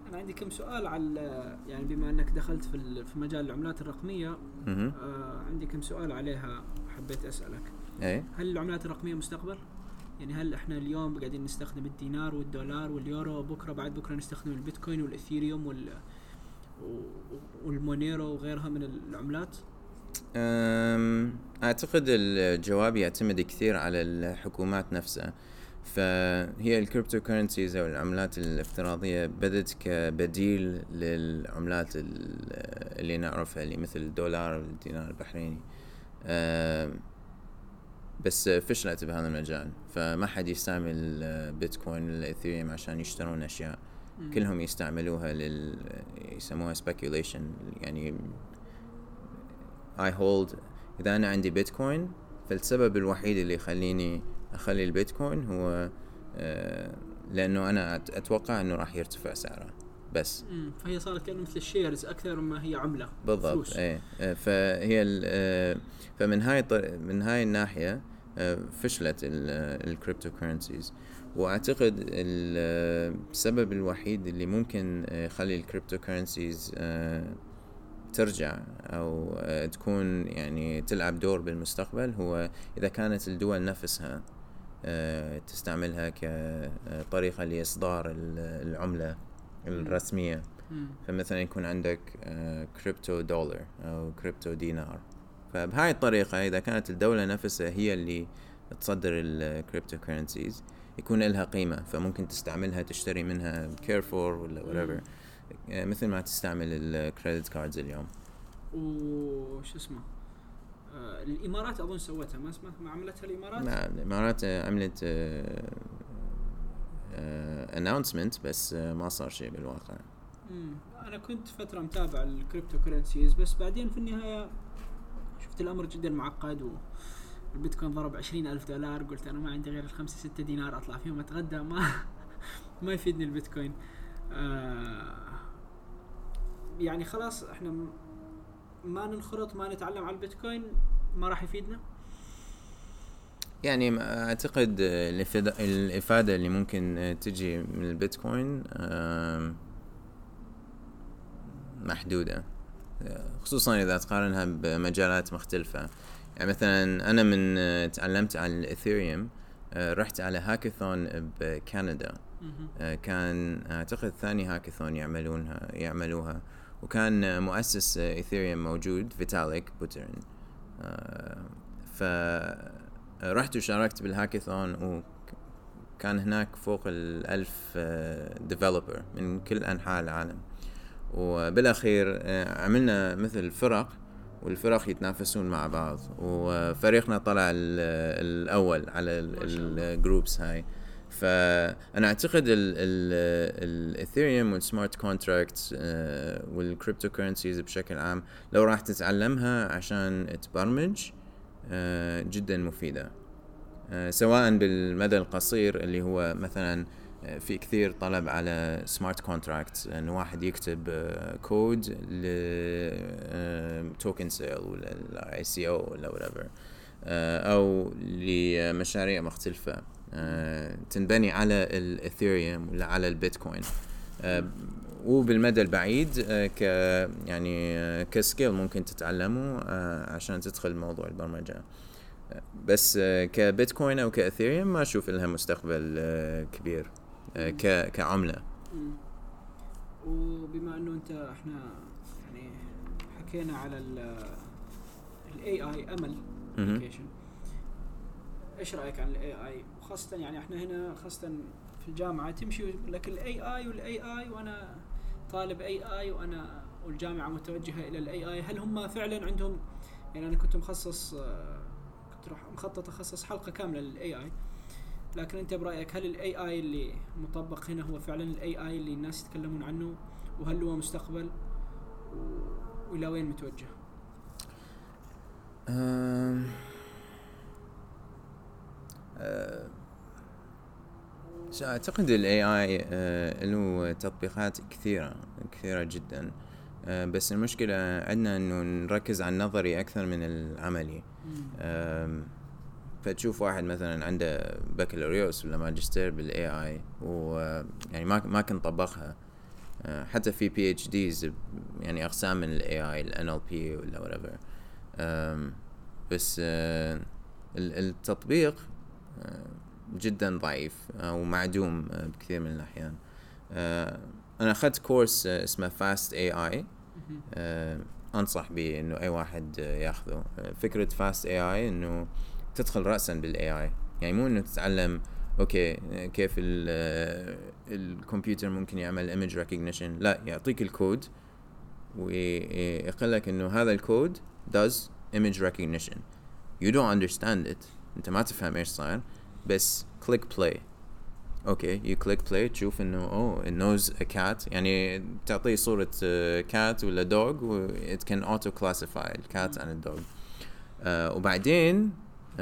أنا عندي كم سؤال على يعني بما إنك دخلت في في مجال العملات الرقمية أها آه عندي كم سؤال عليها حبيت أسألك. إيه هل العملات الرقمية مستقبل؟ يعني هل إحنا اليوم قاعدين نستخدم الدينار والدولار واليورو وبكرة بعد بكرة نستخدم البيتكوين وال Ethereum وال وال Monero وغيرها من العملات؟ أم، أعتقد الجواب يعتمد كثير على الحكومات نفسها فهي ال cryptocurrencies أو العملات الافتراضية بدت كبديل للعملات ال- اللي نعرفها اللي مثل الدولار والدينار البحريني بس فشلت بهذا المجال فما حد يستعمل بيتكوين ولا اثيريوم عشان يشترون أشياء. مم. كلهم يستعملوها لل يسموها speculation يعني I hold. إذا أنا عندي بيتكوين فالسبب الوحيد اللي يخليني أخلي البيتكوين هو آه لأنه أنا أت- أتوقع أنه راح يرتفع سعره. بس مم. فهي صارت كأنه مثل الشيرز أكثر مما هي عملة بالضبط فلوس. إيه آه، فهي آه، فمن هاي من هاي الناحية آه، فشلت ال cryptocurrencies وأعتقد ال- السبب الوحيد اللي ممكن آه، يخلي ال cryptocurrencies ترجع أو آه، تكون يعني تلعب دور بالمستقبل هو إذا كانت الدول نفسها آه، تستعملها كطريقة لإصدار ال- العملة الرسمية. مم. فمثلا يكون عندك كريبتو دولار أو كريبتو دينار. فبهاي الطريقة إذا كانت الدولة نفسها هي اللي تصدر ال cryptocurrencies يكون لها قيمة. فممكن تستعملها تشتري منها كيرفور ولا whatever. آه، مثل ما تستعمل ال credit cards اليوم. وش اسمه؟ آه الإمارات أظن سوتها. ما اسمها ما عملتها الإمارات؟ نعم الامارات آه، عملت announcement بس آه، ما صار شيء بالواقع. مم. أنا كنت فترة متابع ال cryptocurrencies بس بعدين في النهاية شفت الأمر جدا معقد والبيتكوين ضرب عشرين ألف دولار قلت أنا ما عندي غير الخمسة ستة دينار أطلع فيهم أتغدى ما <laughs> ما يفيدني البيتكوين. آه يعني خلاص إحنا ما ننخرط ما نتعلم على البيتكوين ما راح يفيدنا. يعني أعتقد آه، الإفادة اللي ممكن آه، تجي من البيتكوين محدودة. آه، خصوصا إذا تقارنها بمجالات مختلفة. يعني مثلا أنا من آه، تعلمت عن ال Ethereum آه، رحت على هاكاثون بكندا. آه، كان أعتقد ثاني هاكاثون يعملونها يعملوها. وكان آه، مؤسس آه، Ethereum موجود فيتاليك بوتيرين ف رحت وشاركت بالهاكاثون وكان هناك فوق الألف developer من كل أنحاء العالم. وبالأخير آه، عملنا مثل فرق والفرق يتنافسون مع بعض. وفريقنا طلع ال- الأول على. ال groups هاي. فأنا أعتقد ال Ethereum وال smart contracts وال cryptocurrencies بشكل عام لو راح تتعلمها عشان تبرمج آه، جدا مفيدة. آه، سواء بالمدى القصير اللي هو مثلا آه، في كثير طلب على smart contract انه واحد يكتب آه، كود ل token sale ولا ICO ولا whatever آه، أو لمشاريع مختلفة آه، تنبني على ال Ethereum ولا على البيتكوين آه، وبالمدى البعيد آه، ك يعني آه، ك skill ممكن تتعلمه آه، عشان تدخل موضوع البرمجة. بس كبيتكوين أو ك Ethereum ما أشوف لها مستقبل كبير ك كعملة. مم. وبما إنه أنت إحنا يعني حكينا على ال AI أمل application. إيش رأيك عن ال AI وخاصة يعني إحنا هنا خاصة في الجامعة تمشي لك ال AI وال AI وأنا طالب AI وأنا والجامعة متوجهة إلى ال AI هل هم فعلا عندهم يعني أنا كنت مخصص آه، كنت راح مخطط أخصص حلقة كاملة لل AI لكن أنت برأيك هل ال AI اللي مطبق هنا هو فعلا ال AI اللي الناس يتكلمون عنه؟ وهل هو مستقبل؟ وإلى وين متوجه؟ أعتقد ال AI له تطبيقات كثيرة كثيرة جدا أه، بس المشكلة عندنا إنه نركز على النظري أكثر من العملي. فتشوف واحد مثلا عنده بكالوريوس ولا ماجستير بال AI ويعني ما ما كان طبقها. حتى في PhDs يعني أقسام من ال AI ال NLP ولا whatever. أم، بس آه، ال- التطبيق آه، جدا ضعيف آه، ومعدوم آه، بكثير من الأحيان. آه، أنا أخذت course اسمه fast AI. أنصح به إنه أي واحد ياخذه. فكرة fast AI إنه تدخل راسا بال AI يعني مو إنه تتعلم okay كيف ال- الكمبيوتر ممكن يعمل image recognition لا يعطيك الكود ويقول لك إنه هذا الكود does image recognition. You don't understand it. أنت ما تفهم إيش صاير. بس click play. okay you click play تشوف إنه knows a cat. يعني تعطيه صورة uh, cat ولا dog و it can auto classify ال cat عن ال dog وبعدين uh,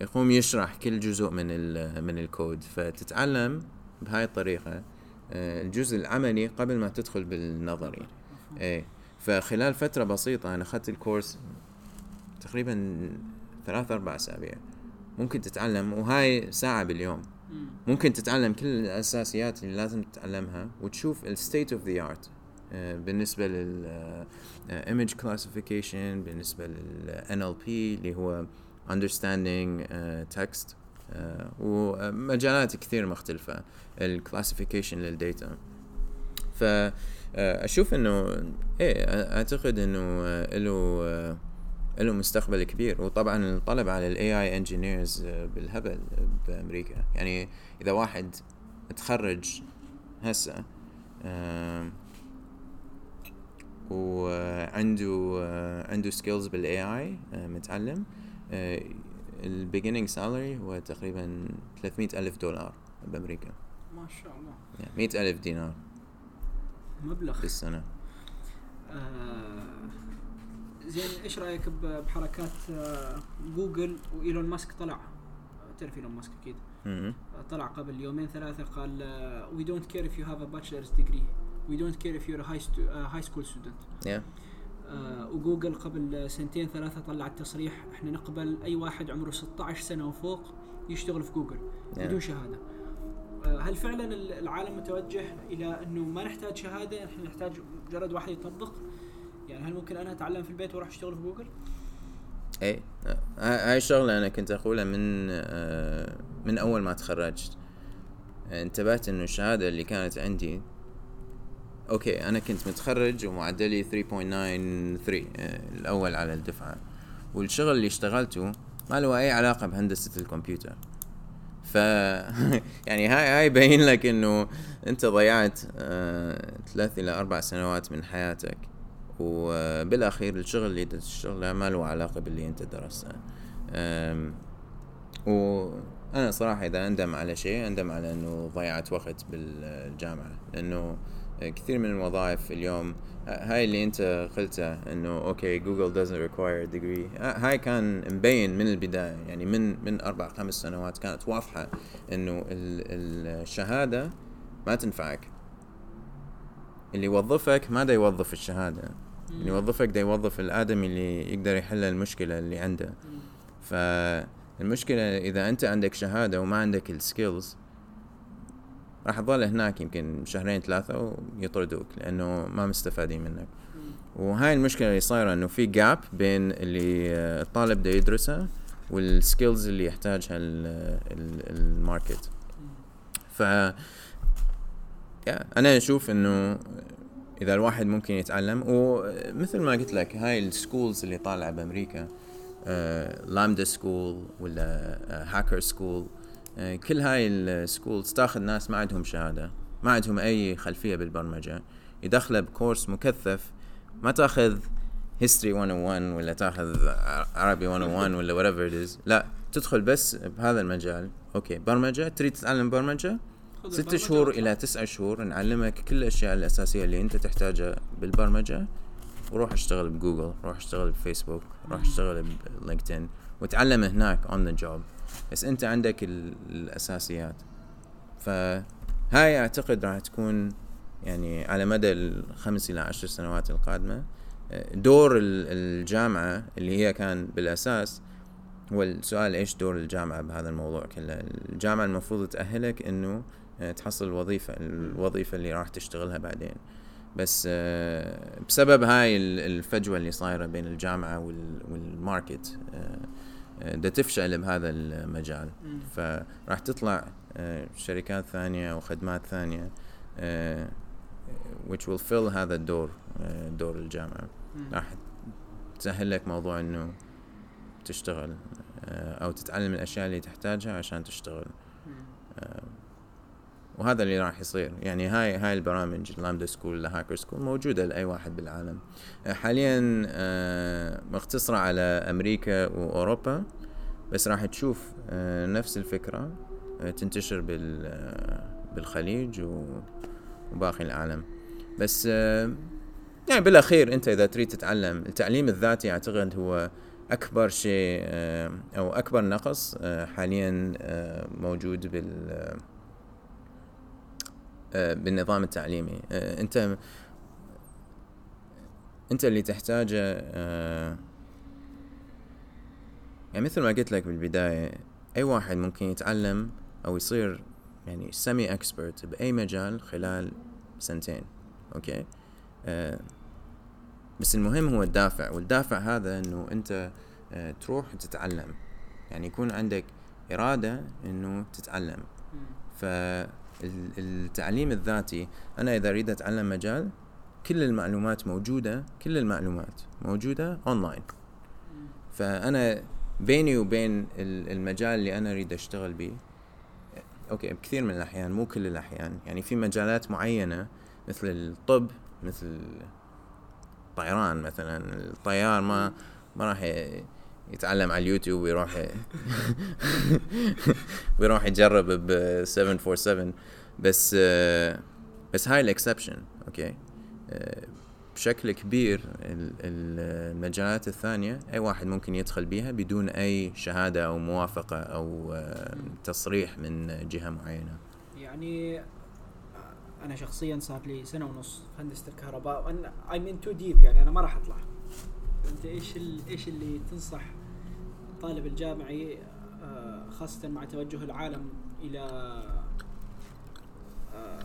يقوم يشرح كل جزء من ال من الكود. فتتعلم بهاي الطريقة uh, الجزء العملي قبل ما تدخل بالنظري. إيه. فخلال فترة بسيطة أنا أخذت الكورس تقريبا ثلاث أربع أسابيع. ممكن تتعلم وهاي ساعة باليوم. مم. ممكن تتعلم كل الأساسيات اللي لازم تتعلمها وتشوف ال state of the art. آه، بالنسبة لل آه، image classification بالنسبة لل NLP اللي هو understanding آه، text. آه، ومجالات كثير مختلفة ال classification لل data فأشوف إنه إيه أعتقد إنه له له مستقبل كبير. وطبعا الطلب على ال AI engineers بالهبل بأمريكا. يعني إذا واحد تخرج هسه وعنده عنده skills بال AI متعلم ال beginning salary هو تقريبا 300 ألف دولار بأمريكا. ما شاء الله. يعني 100 ألف دينار مبلغ. بالسنة. آه زين إيش رأيك بحركات آه جوجل وإيلون ماسك طلع؟ تعرف إيلون ماسك أكيد. طلع قبل يومين ثلاثة قال we don't care degree. We don't care if you're a high, stu- uh, high school student. Yeah. آه وجوجل قبل سنتين ثلاثة طلعت تصريح إحنا نقبل أي واحد عمره 16 سنة وفوق يشتغل في جوجل Yeah. بدون شهادة. آه هل فعلا ال- العالم متوجه إلى إنه ما نحتاج شهادة؟ إحنا نحتاج مجرد واحد يطبق. يعني هل ممكن أنا أتعلم في البيت وأروح أشتغل في جوجل؟ اي ه- هاي الشغلة أنا كنت أقولها من آه، من أول ما تخرجت. انتبهت إنه الشهادة اللي كانت عندي أوكي أنا كنت متخرج ومعدلي 3.93 آه، الأول على الدفعة. والشغل اللي اشتغلته ما له أي علاقة بهندسة الكمبيوتر. ف <laughs> يعني هاي هاي يبين لك إنه أنت ضيعت آه، ثلاث إلى أربع سنوات من حياتك. وبالأخير الشغل اللي تشتغله ما له علاقة باللي أنت درسته. وأنا صراحة إذا أندم على شيء أندم على إنه ضيعت وقت بالجامعة. لأنه كثير من الوظائف اليوم هاي اللي أنت قلته إنه okay جوجل doesn't require a degree. هاي كان مبين من البداية. يعني من من أربع خمس سنوات كانت واضحة إنه ال- الشهادة ما تنفعك. اللي يوظفك ما دا يوظف الشهادة. اللي يوظفك دا يوظف الآدمي اللي يقدر يحل المشكلة اللي عنده. فالمشكلة إذا أنت عندك شهادة وما عندك ال skills راح تظل هناك يمكن شهرين ثلاثة ويطردوك لأنه ما مستفادين منك. وهاي المشكلة اللي صايرة إنه في gap بين اللي الطالب ده يدرسه وال skills اللي يحتاجها ال- ال- ال market. ف أنا أشوف إنه إذا الواحد ممكن يتعلم. ومثل ما قلت لك هاي ال schools اللي طالعة بأمريكا Lambda School ولا Hacker School كل هاي ال schools تاخذ ناس ما عندهم شهادة ما عندهم أي خلفية بالبرمجة. يدخله ب course مكثف ما تاخذ history 101 ولا تاخذ عربي 101 ولا it is. لا تدخل بس بهذا المجال. okay برمجة تريد تتعلم برمجة؟ ست شهور. إلى تسعة شهور نعلمك كل الأشياء الأساسية اللي أنت تحتاجها بالبرمجة وروح اشتغل بجوجل روح اشتغل بفيسبوك روح اشتغل ب LinkedIn وتعلم هناك on the job بس أنت عندك ال- الأساسيات. فهاي أعتقد راح تكون يعني على مدى الخمس إلى عشر سنوات القادمة. دور ال- الجامعة اللي هي كان بالأساس هو السؤال إيش دور الجامعة بهذا الموضوع كله؟ الجامعة المفروض تأهلك إنه تحصل الوظيفة الوظيفة اللي راح تشتغلها بعدين بس آه، بسبب هاي ال- الفجوة اللي صايرة بين الجامعة وال- وال market آه، آه، دا تفشل بهذا المجال. فراح تطلع آه، شركات ثانية وخدمات ثانية آه، which will fill هذا الدور آه، دور الجامعة مم. راح تسهل لك موضوع إنه تشتغل آه، أو تتعلم الأشياء اللي تحتاجها عشان تشتغل. آه، وهذا اللي راح يصير. يعني هاي هاي البرامج ال Lambda School ال Hacker School موجودة لأي واحد بالعالم. آه، حاليا آه، مقتصرة على أمريكا وأوروبا بس راح تشوف آه، نفس الفكرة تنتشر بال بالخليج وباقي العالم. بس يعني بالأخير أنت إذا تريد تتعلم التعليم الذاتي أعتقد هو أكبر شيء أو أكبر نقص حاليا موجود بال بالنظام التعليمي. آه، انت انت اللي تحتاجه آه، يعني مثل ما قلت لك بالبداية أي واحد ممكن يتعلم أو يصير يعني semi expert بأي مجال خلال سنتين okay؟ آه، بس المهم هو الدافع والدافع هذا إنه أنت آه، تروح تتعلم. يعني يكون عندك إرادة إنه تتعلم. مم. فالتعليم الذاتي أنا إذا أريد أتعلم مجال كل المعلومات موجودة كل المعلومات موجودة أونلاين. فأنا بيني وبين ال- المجال اللي أنا أريد أشتغل به okay بكثير من الأحيان مو كل الأحيان يعني في مجالات معينة مثل الطب مثل الطيران مثلا الطيار ما ما راح يتعلم على اليوتيوب ويروح <laughs> ويروح يجرب ب 747 بس آه، بس هاي ال exception okay؟ آه، بشكل كبير ال- ال- المجالات الثانية أي واحد ممكن يدخل بيها بدون أي شهادة أو موافقة أو آه، تصريح من جهة معينة. يعني أنا شخصيا صار لي سنة ونص في هندسة الكهرباء وأنا I'm in too deep يعني أنا ما راح أطلع. أنت إيش إيش اللي تنصح الطالب الجامعي آه، خاصة مع توجه العالم إلى آه،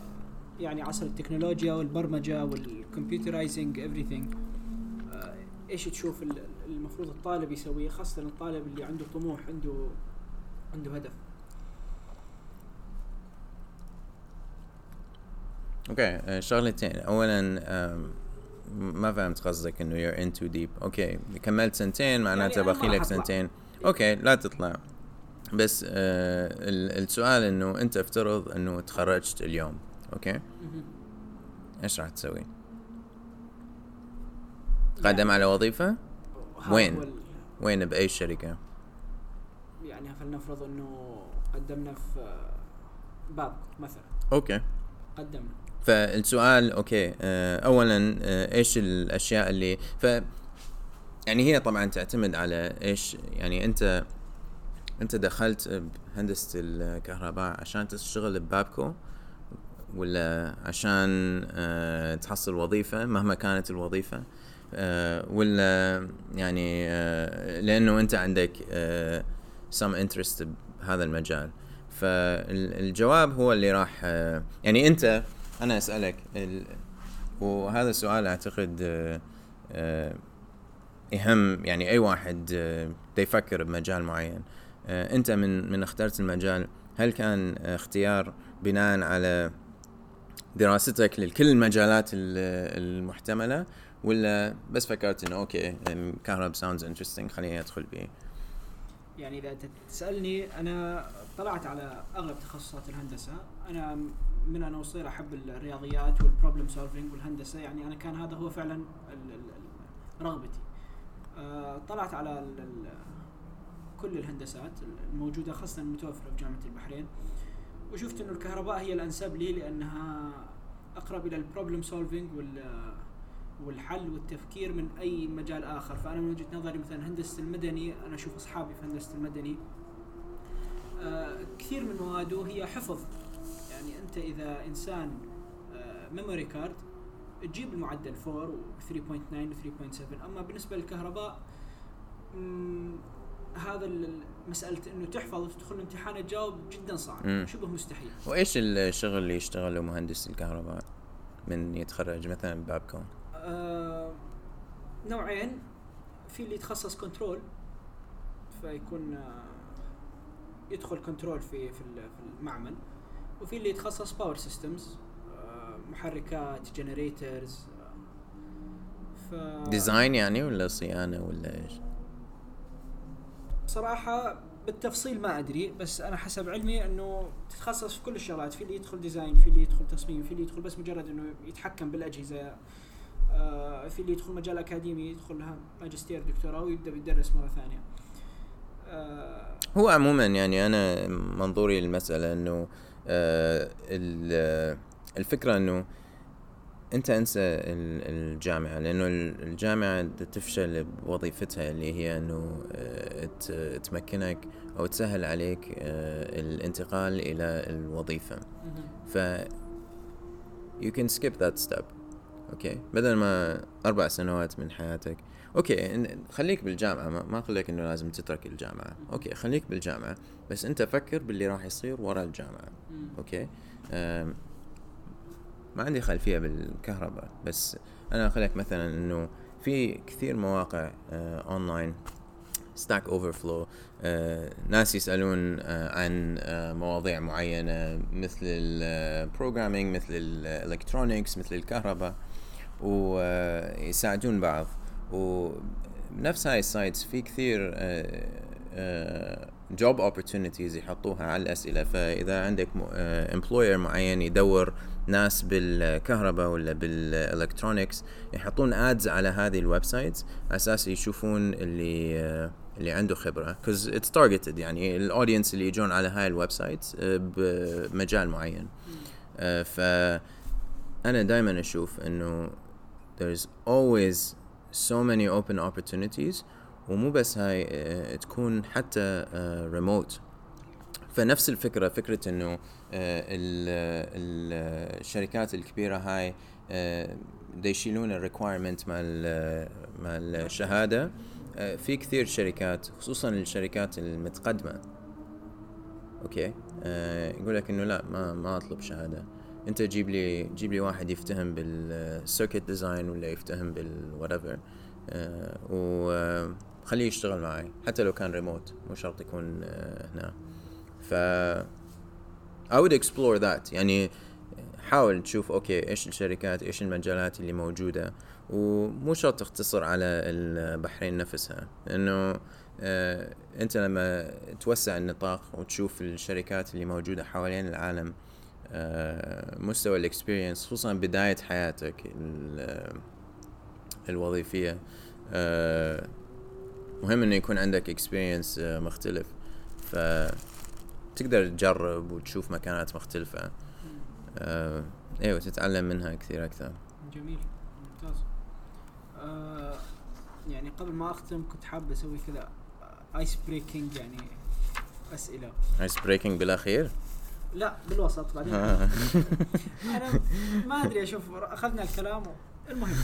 يعني عصر التكنولوجيا والبرمجة وال computerizing everything. آه، إيش تشوف ال- المفروض الطالب يسويه خاصة الطالب اللي عنده طموح عنده عنده هدف؟ okay شغلتين. اولا ما فهمت قصدك انه you're in too deep? okay كملت سنتين معناته يعني باقي لك. سنتين okay لا تطلع بس آه ال- السؤال انه انت افترض انه تخرجت اليوم okay. إيش راح تسوي قدم على وظيفة هذا وين؟ وين بأي شركة يعني فلنفرض انه قدمنا في باب مثلا okay قدمنا فالسؤال okay آه، اولا آه، إيش الأشياء اللي ف يعني هي طبعا تعتمد على إيش يعني أنت أنت دخلت بهندسة الكهرباء عشان تشتغل ببابكو ولا عشان آه، تحصل وظيفة مهما كانت الوظيفة ولا يعني لأنه أنت عندك some interest بهذا المجال. فالجواب هو اللي راح يعني أنت أنا أسألك ال- وهذا السؤال أعتقد آه، آه، يهم يعني أي واحد آه، يفكر بمجال معين. أنت من من اخترت المجال هل كان اختيار بناء على دراستك لكل المجالات ال- المحتملة ولا بس فكرت إنه أوكي كهرب sounds interesting خليني أدخل به يعني إذا أنت تسألني أنا طلعت على أغلب تخصصات الهندسة. أنا من أنا وصغير أحب الرياضيات وال problem solving والهندسة يعني أنا كان هذا هو فعلا رغبتي. آه، طلعت على كل الهندسات الموجودة خاصة المتوفرة في جامعة البحرين. وشفت إنه الكهرباء هي الأنسب لي لأنها أقرب إلى ال problem solving وال والحل والتفكير من أي مجال آخر. فأنا من وجهة نظري مثلا هندسة المدني أنا أشوف أصحابي في هندسة المدني. آه كثير من مواده هي حفظ يعني أنت إذا إنسان ميموري كارد تجيب المعدل 4 و 3.9 و 3.7 أما بالنسبة للكهرباء هذا ال- مسألة إنه تحفظ وتدخل الامتحان تجاوب جدا صعب. شبه مستحيل. وإيش الشغل اللي يشتغله مهندس الكهرباء من يتخرج؟ مثلا ببابكو آه نوعين. في اللي يتخصص control فيكون آه يدخل control في في المعمل. وفي اللي يتخصص power systems محركات generators ف design يعني ولا صيانة ولا إيش؟ بصراحة بالتفصيل ما أدري بس أنا حسب علمي إنه تتخصص في كل الشغلات في اللي يدخل design في اللي يدخل تصميم في اللي يدخل بس مجرد إنه يتحكم بالأجهزة آه، في اللي يدخل مجال أكاديمي يدخل ماجستير دكتوراه ويبدأ يدرس مرة ثانية. آه، هو عموما يعني أنا منظوري للمسألة إنه آه الفكرة إنه أنت أنسى ال- الجامعة لأنه ال- الجامعة تفشل بوظيفتها اللي هي إنه آه، تمكنك أو تسهل عليك آه، الانتقال إلى الوظيفة. ف you can skip that step okay. بدل ما أربع سنوات من حياتك. okay خليك بالجامعة ما لك إنه لازم تترك الجامعة. okay خليك بالجامعة بس أنت فكر باللي راح يصير ورا الجامعة. okay؟ ما عندي خلفية بالكهرباء بس أنا لك مثلا إنه في كثير مواقع آه، online Stack Over آه ناس يسألون آه عن آه مواضيع معينة مثل ال programming مثل ال electronics مثل الكهرباء. ويساعدون بعض. ونفس هاي ال sites في كثير job opportunities يحطوها على الأسئلة. فإذا عندك employer معين يدور ناس بالكهرباء ولا بال electronics يحطون ads على هذه ال websites أساس يشوفون اللي اللي عنده خبرة. cause it's targeted يعني ال audience اللي يجون على هاي ال websites بمجال معين. ف أنا دائما أشوف إنه there's always so many open opportunities ومو بس هاي آه تكون حتى ريموت آه فنفس الفكرة فكرة إنه آه الشركات الكبيرة هاي يشيلون ال requirement مال مال الشهاده في كثير شركات خصوصا الشركات المتقدمة. okay؟ يقول لك إنه لا ما ما أطلب شهادة. انت جيب لي جيب لي واحد يفتهم بال circuit design ولا يفتهم بالوات أه وخليه يشتغل معي حتى لو كان ريموت مو شرط يكون أه هنا. ف I would explore that. يعني حاول تشوف okay إيش الشركات إيش المجالات اللي موجودة. ومو شرط تختصر على البحرين نفسها. لأنه آه أنت لما توسع النطاق وتشوف الشركات اللي موجودة حوالين العالم آه مستوى ال experience خصوصا بداية حياتك الوظيفية. آه مهم إنه يكون عندك experience مختلف. ف تقدر تجرب وتشوف مكانات مختلفة. آه إيوه تتعلم منها كثير أكثر. جميل ممتاز. آه يعني قبل ما أختم كنت حاب أسوي كذا ice breaking يعني أسئلة. ice breaking بالأخير؟ لا بالوسط بعدين. <laughs> أنا ما أدري أشوف أخذنا الكلام. المهم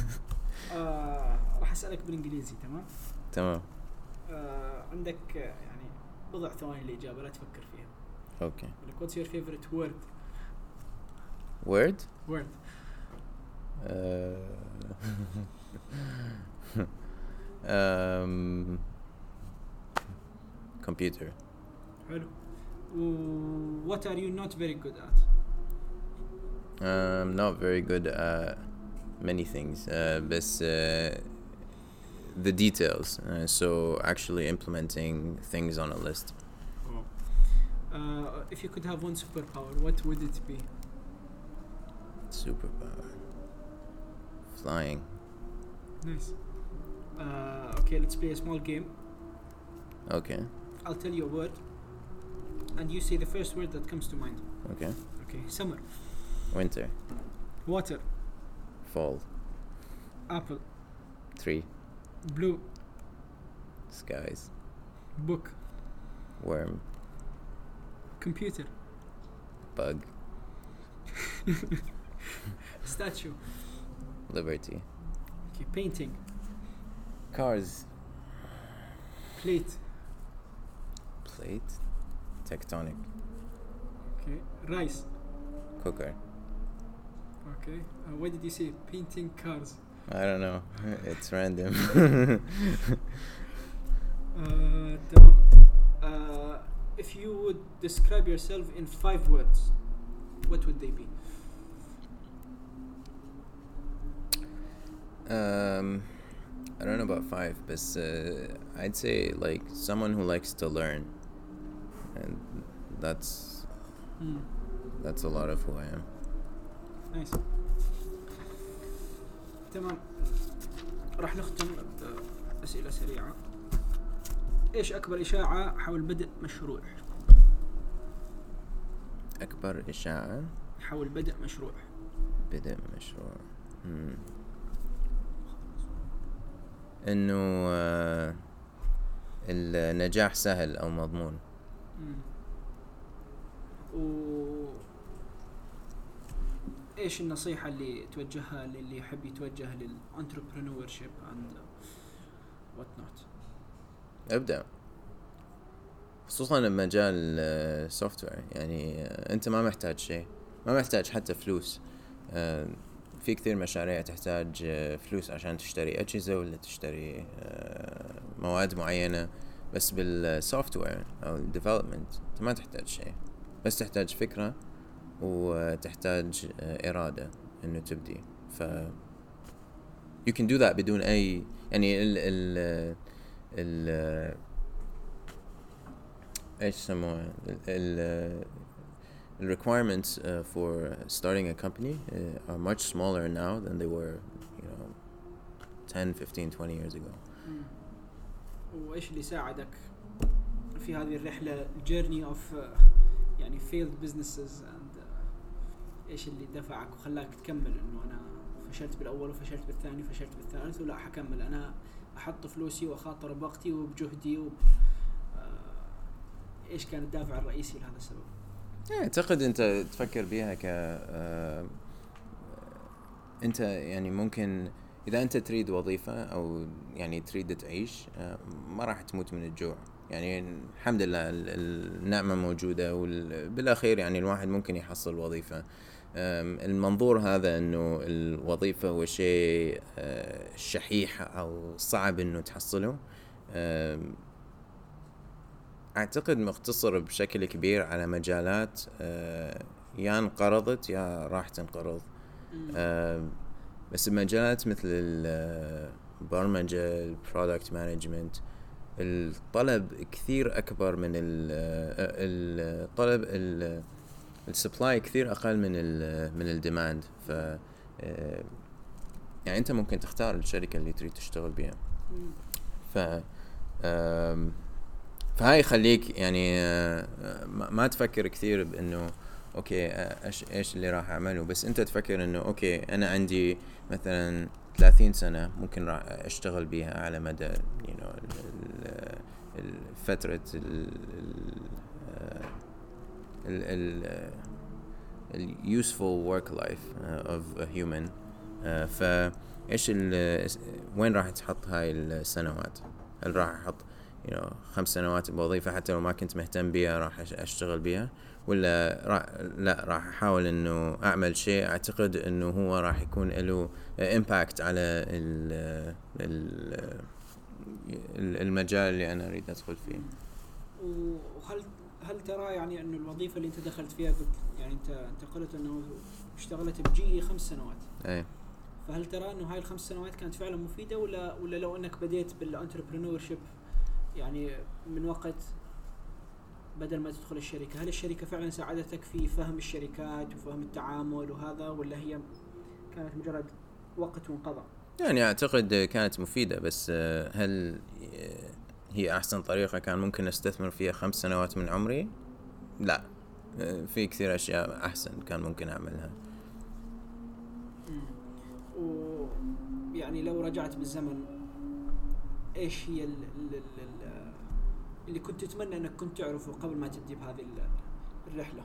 آه راح أسألك بالإنجليزي تمام؟ تمام. آه عندك يعني بضع ثواني الاجابه لا تفكر فيها. okay. what's your favorite word? Word word. <laughs> um, computer. حلو. What are you not very good at I'm not very good at many things uh, بس uh, the details uh, so actually implementing things on a list uh, if you could have one superpower, what would it be? Superpower. Flying. Nice. Uh, okay, let's play a small game. Okay. I'll tell you a word, and you say the first word that comes to mind. Okay. Okay. Summer. Winter. Water. Fall. Apple. Tree. Blue. Skies. Book. Worm. Computer. Bug. <laughs> Statue. Liberty. Okay, painting. Cars. Plate. Plate. Tectonic. Okay. Rice. Cooker. Okay. Uh, what did you say? Painting cars. I don't know. <laughs> It's random. <laughs> <laughs> uh, uh, if you would describe yourself in five words, what would they be? Um, I don't know about five, but uh, I'd say like someone who likes to learn. And that's Hmm. that's a lot of who I am. نايس تمام راح نختم بأسئلة سريعة إيش أكبر إشاعة حول بدء مشروع؟ أكبر إشاعة حول بدء مشروع بدء مشروع مم. إنه آه، النجاح سهل أو مضمون. و إيش النصيحة اللي توجهها للي يحب يتوجه لل entrepreneurship and whatnot أبدأ. خصوصا بمجال ال software يعني أنت ما محتاج شيء. ما محتاج حتى فلوس. آه، في كثير مشاريع تحتاج آه، فلوس عشان تشتري أجهزة ولا تشتري آه، مواد معينة. بس بال software أو ال development أنت ما تحتاج شيء. بس تحتاج فكرة وتحتاج إرادة إنه تبدي. ف you can do that بدون أي يعني ال ال ال إيش يسموها ال the requirements for starting a company are much smaller now than they were you know 10 15 20 years ago. وإيش اللي ساعدك في هذه الرحلة ال journey of يعني failed businesses and إيش اللي دفعك وخلاك تكمل إنه أنا فشلت بالأول وفشلت بالثاني وفشلت بالثالث ولا حكمل أنا أحط فلوسي وأخاطر بوقتي وبجهدي و آه، إيش كان الدافع الرئيسي لهذا السبب؟ إيه، أعتقد أنت تفكر بيها ك آه، أنت يعني ممكن إذا أنت تريد وظيفة أو يعني تريد تعيش آه، ما راح تموت من الجوع. يعني الحمد لله النعمة موجودة وبالاخير يعني الواحد ممكن يحصل وظيفة. المنظور هذا إنه الوظيفة هو شيء آه، شحيح أو صعب إنه تحصله. أعتقد مختصر بشكل كبير على مجالات آه، يا انقرضت يا راح تنقرض. بس مجالات مثل البرمجة ال product management الطلب كثير أكبر من الطلب ال supply كثير أقل من ال من ال demand ف آه، يعني أنت ممكن تختار الشركة اللي تريد تشتغل بها ف فهاي يخليك يعني آه، ما تفكر كثير بأنه okay إيش إيش اللي راح أعمله؟ بس أنت تفكر إنه okay أنا عندي مثلا 30 سنة ممكن راح أشتغل بيها على مدى you know فترة ال useful work life uh, of a human. Uh, فايش وين راح تحط هاي السنوات؟ هل راح أحط you know خمس سنوات بوظيفة حتى لو ما كنت مهتم بيها راح أشتغل بيها؟ ولا راح لا راح أحاول إنه أعمل شيء. أعتقد إنه هو راح يكون له امباكت على ال ال المجال اللي أنا أريد أدخل فيه. وهل هل ترى يعني إنه الوظيفة اللي أنت دخلت فيها قلت يعني أنت انت قلت إنه اشتغلت ب GE خمس سنوات؟ إيه فهل ترى إنه هاي الخمس سنوات كانت فعلا مفيدة ولا ولا لو إنك بديت بال entrepreneurship يعني من وقت بدل ما تدخل الشركة. هل الشركة فعلا ساعدتك في فهم الشركات وفهم التعامل وهذا ولا هي كانت مجرد وقت وانقضى؟ يعني أعتقد كانت مفيدة بس آه، هل آه، هي أحسن طريقة كان ممكن أستثمر فيها خمس سنوات من عمري؟ لا. آه، في كثير أشياء أحسن كان ممكن أعملها. ويعني لو رجعت بالزمن إيش هي ال ال ال اللي كنت تتمنى أنك كنت تعرفه قبل ما تبدي بهذه الرحلة.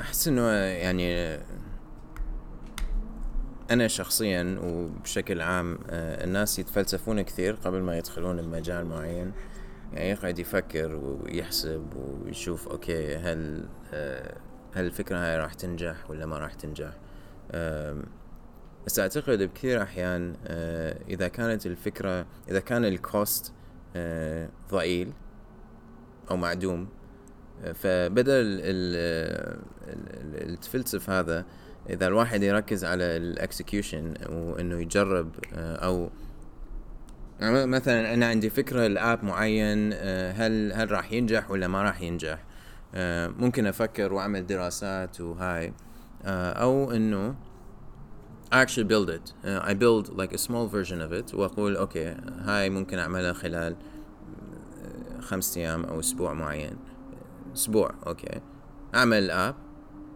أحس إنه يعني أنا شخصيا وبشكل عام آه، الناس يتفلسفون كثير قبل ما يدخلون بمجال معين. يعني يقعد يفكر ويحسب ويشوف okay هل آه، هل الفكرة هاي راح تنجح ولا ما راح تنجح؟ بس أعتقد بكثير أحيان آه، إذا كانت الفكرة إذا كان ال cost آه، ضئيل أو معدوم آه، فبدل التفلسف هذا إذا الواحد يركز على ال execution وإنه يجرب أو يعني مثلا أنا عندي فكرة ل app معين هل هل راح ينجح ولا ما راح ينجح؟ ممكن أفكر وأعمل دراسات وهاي أو إنه I actually build it. Uh, I build like a small version of it وأقول okay هاي ممكن أعملها خلال خمسة أيام أو أسبوع معين. أسبوع okay. أعمل app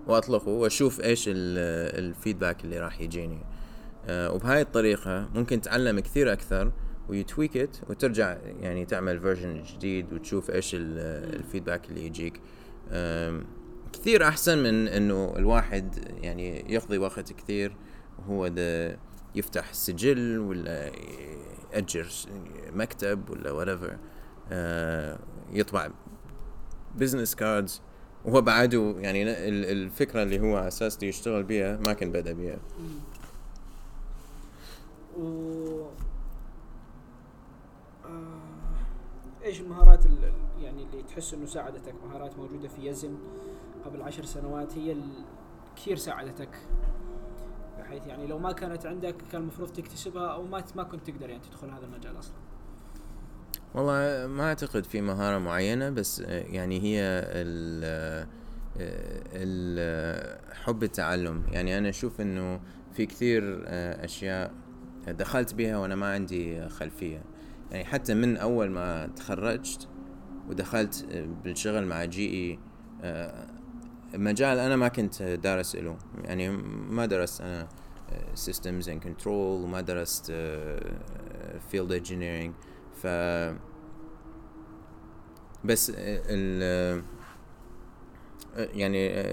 وأطلقه وأشوف إيش ال feedback اللي راح يجيني. Uh, وبهاي الطريقة ممكن تعلم كثير أكثر و tweak it وترجع يعني تعمل version جديد وتشوف إيش ال feedback اللي يجيك. كثير أحسن من إنه الواحد يعني يقضي وقت كثير هو ده يفتح سجل ولا يأجر مكتب ولا whatever آه يطبع business cards وهو بعده يعني ال- الفكرة اللي هو أساس يشتغل بيها ما كان بدأ بيها. و آه، إيش المهارات ال- ال- يعني اللي تحس إنه ساعدتك؟ مهارات موجودة في يزن قبل عشر سنوات هي كثير ساعدتك. بحيث يعني لو ما كانت عندك كان المفروض تكتسبها أو ما ما كنت تقدر يعني تدخل هذا المجال أصلا. والله ما أعتقد في مهارة معينة بس يعني هي ال حب التعلم. يعني أنا أشوف إنه في كثير أشياء دخلت بها وأنا ما عندي خلفية. يعني حتى من أول ما تخرجت ودخلت بالشغل مع جي إي مجال أنا ما كنت دارس له. يعني ما درست أنا آه، systems and control وما درست آه، field engineering. ف بس ال يعني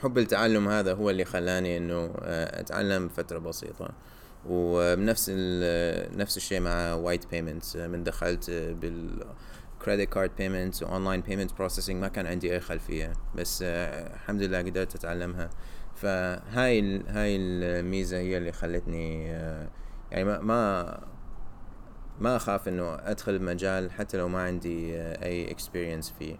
حب التعلم هذا هو اللي خلاني إنه أتعلم فترة بسيطة. وبنفس نفس الشيء مع White Payments من دخلت بال credit card payments و online payment processing ما كان عندي أي خلفية. بس الحمد لله قدرت أتعلمها. فهاي ال- هاي الميزة هي اللي خلتني يعني ما ما ما أخاف إنه أدخل مجال حتى لو ما عندي آه، أي experience فيه.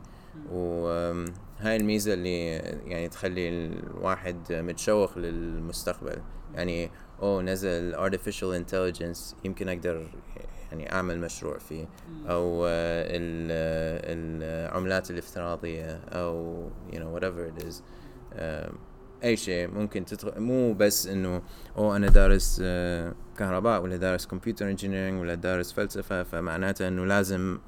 وهاي الميزة اللي يعني تخلي الواحد متشوق للمستقبل. يعني أوه نزل artificial intelligence يمكن أقدر يعني أعمل مشروع فيه. أو آه، ال- آه، العملات الافتراضية أو you know whatever it is. آه، أي شيء ممكن تدخل مو بس إنه أو أنا دارس آه، كهرباء ولا دارس كمبيوتر انجينيرنج ولا دارس فلسفة فمعناته إنه لازم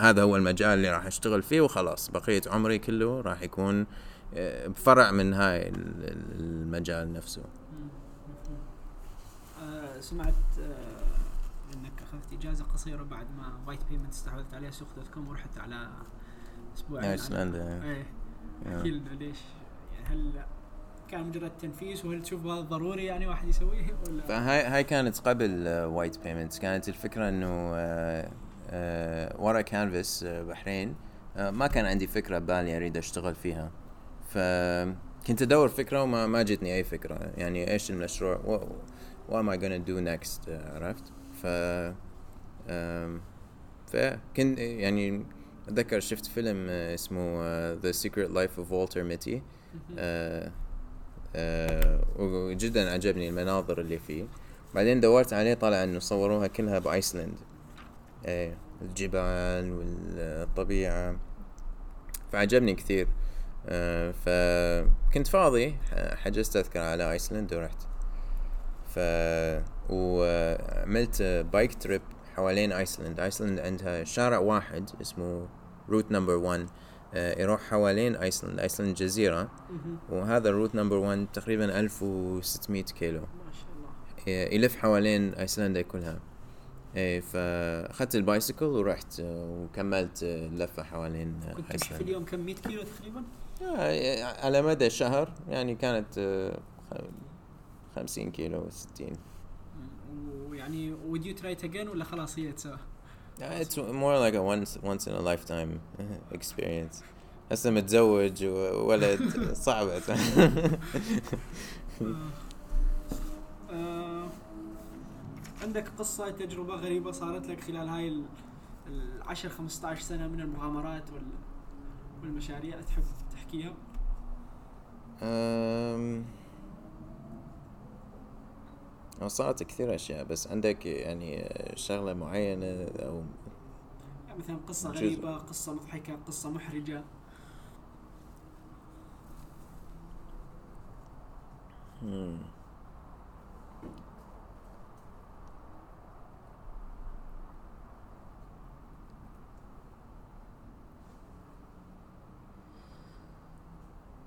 هذا هو المجال اللي راح أشتغل فيه وخلاص. بقية عمري كله راح يكون آه، بفرع من هاي ال- ال- المجال نفسه. آه، سمعت آه، اخذت إجازة قصيرة بعد ما White Payment استحوذت عليها Souq.com ورحت على أسبوعين على- ايسلندا إيه. احكي لنا ليش؟ يعني هل كان مجرد تنفيذ؟ وهل تشوف هذا ضروري يعني واحد يسويه ولا؟ فهاي هاي كانت قبل White Payments كانت الفكرة إنه آه، آه، ورا كانفاس بحرين آه، ما كان عندي فكرة ببالي أريد أشتغل فيها. فكنت أدور فكرة وما ما جتني أي فكرة. يعني إيش المشروع؟ what am I gonna do next آه، عرفت؟ ف فكنت يعني أتذكر شفت فيلم آه، اسمه The Secret Life of Walter Mitty. آه، آه، وجدا عجبني المناظر اللي فيه. بعدين دورت عليه طلع إنه صوروها كلها بأيسلند. إيه الجبال والطبيعة. فعجبني كثير. آه، فكنت فاضي حجزت تذكرة على أيسلند ورحت. ف وعملت bike trip حوالين ايسلند ايسلند عندها شارع واحد اسمه Route number 1 يروح حوالين ايسلند ايسلند جزيرة مهم. وهذا ال Route number 1 تقريبا 1600 كيلو. ما شاء الله. إيه، يلف حوالين ايسلندا كلها. إيه فأخذت ال bicycle ورحت آه، وكملت آه، اللفة حوالين آه، كنت تمشي في ايسلندا اليوم كم 100 كيلو تقريبا؟ آه، على مدى شهر يعني كانت آه، خ- 50 كيلو 60 مم. ويعني would you try it again ولا خلاص هي تسوى؟ It's more like a once once in a lifetime <laughs> experience. هسه متزوج وولد <laughs> صعبة. آه، عندك قصة تجربة غريبة صارت لك خلال هاي ال 10 15 سنة من المغامرات وال والمشاريع تحب تحكيها؟ أو صارت كثير أشياء بس عندك يعني شغلة معينة أو يعني مثلا قصة جزء. غريبة، قصة مضحكة، قصة محرجة، مم.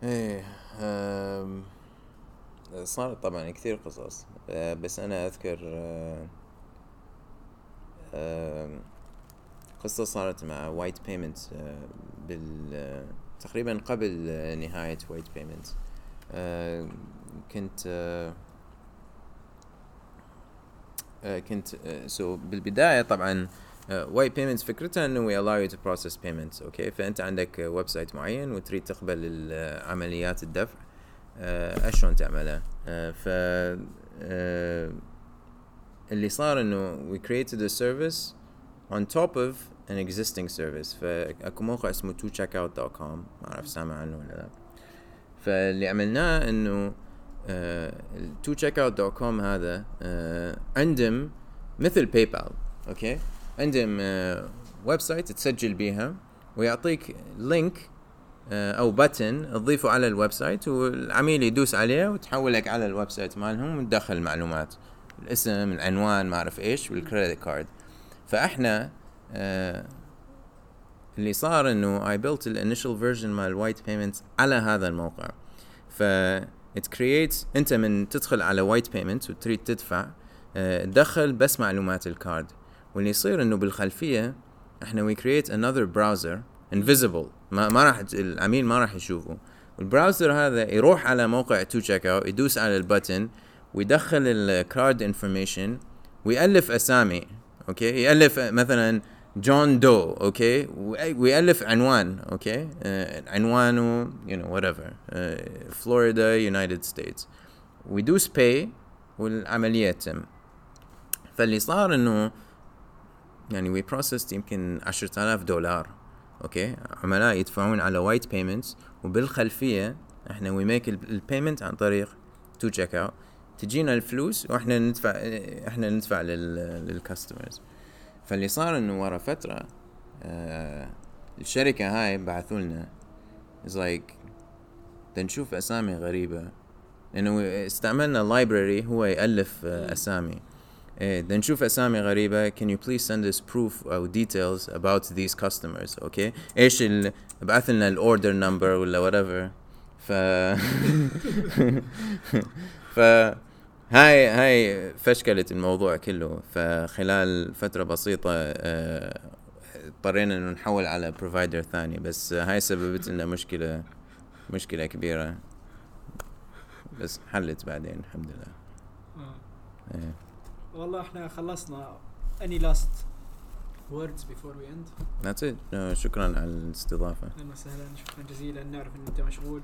إيه. صارت طبعا كثير قصص. أه، بس أنا أذكر أه، أم، قصة صارت مع White Payments بال تقريبا قبل نهاية White Payments كنت كنت so بالبداية طبعا White Payments فكرتها إنه we allow you to process payments أوكي فأنت عندك website معين وتريد تقبل عمليات الدفع. آه، شلون تعملها آه، ف آه، اللي صار إنه we created a service on top of an existing service. فاكو موقع اسمه 2checkout.com ما أعرف سامع عنه ولا لا. فاللي عملناه إنه 2checkout.com هذا عندهم مثل PayPal أوكي؟ عندهم website تسجل بيها ويعطيك link أو button تضيفه على ال website والعميل يدوس عليه وتحولك على ال website مالهم وتدخل المعلومات. الاسم العنوان ما أعرف إيش وال credit card فإحنا آه، اللي صار إنه I built ال initial version مال White Payments على هذا الموقع. ف it creates أنت من تدخل على White Payments وتريد تدفع آه، تدخل بس معلومات ال card واللي يصير إنه بالخلفية إحنا we create another browser invisible. ما ما راح العميل ما راح يشوفه. وال browser هذا يروح على موقع 2checkout يدوس على ال button ويدخل ال card information ويألف أسامي أوكي؟ يألف مثلا John Doe أوكي؟ ويألف عنوان أوكي؟ آه عنوانه you know whatever فلوريدا United States ويدوس pay والعملية تتم. فاللي صار إنه يعني we processed يمكن عشرة آلاف دولار. أوكي؟ عملاء يدفعون على White Payments وبالخلفية إحنا we make ال payment عن طريق 2checkout تجينا الفلوس وإحنا ندفع إحنا ندفع لل customers فاللي صار إنه ورا فترة آه الشركة هاي بعثوا لنا. Is like نشوف أسامي غريبة. لأنه استعملنا library هو يألف آه أسامي. بدنا نشوف أسامي غريبة. Can you please send us proof أو details about these customers أوكي إيش ال ابعث لنا ال order number ولا whatever. ف <laughs> ف هاي هاي فشكلت الموضوع كله. فخلال فترة بسيطة آه، اضطرينا إنه نحول على provider ثاني. بس هاي سببت لنا مشكلة مشكلة كبيرة. بس حلت بعدين الحمد لله. آه. إيه. والله إحنا خلصنا. Any last words before we end? That's it. No, شكرا على الاستضافة. أهلا وسهلا. شكرا جزيلا. نعرف إن أنت مشغول.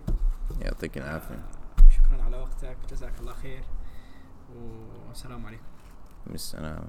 يعطيك العافية. آه، شكرا على وقتك. جزاك الله خير. والسلام عليكم. بالسلامة.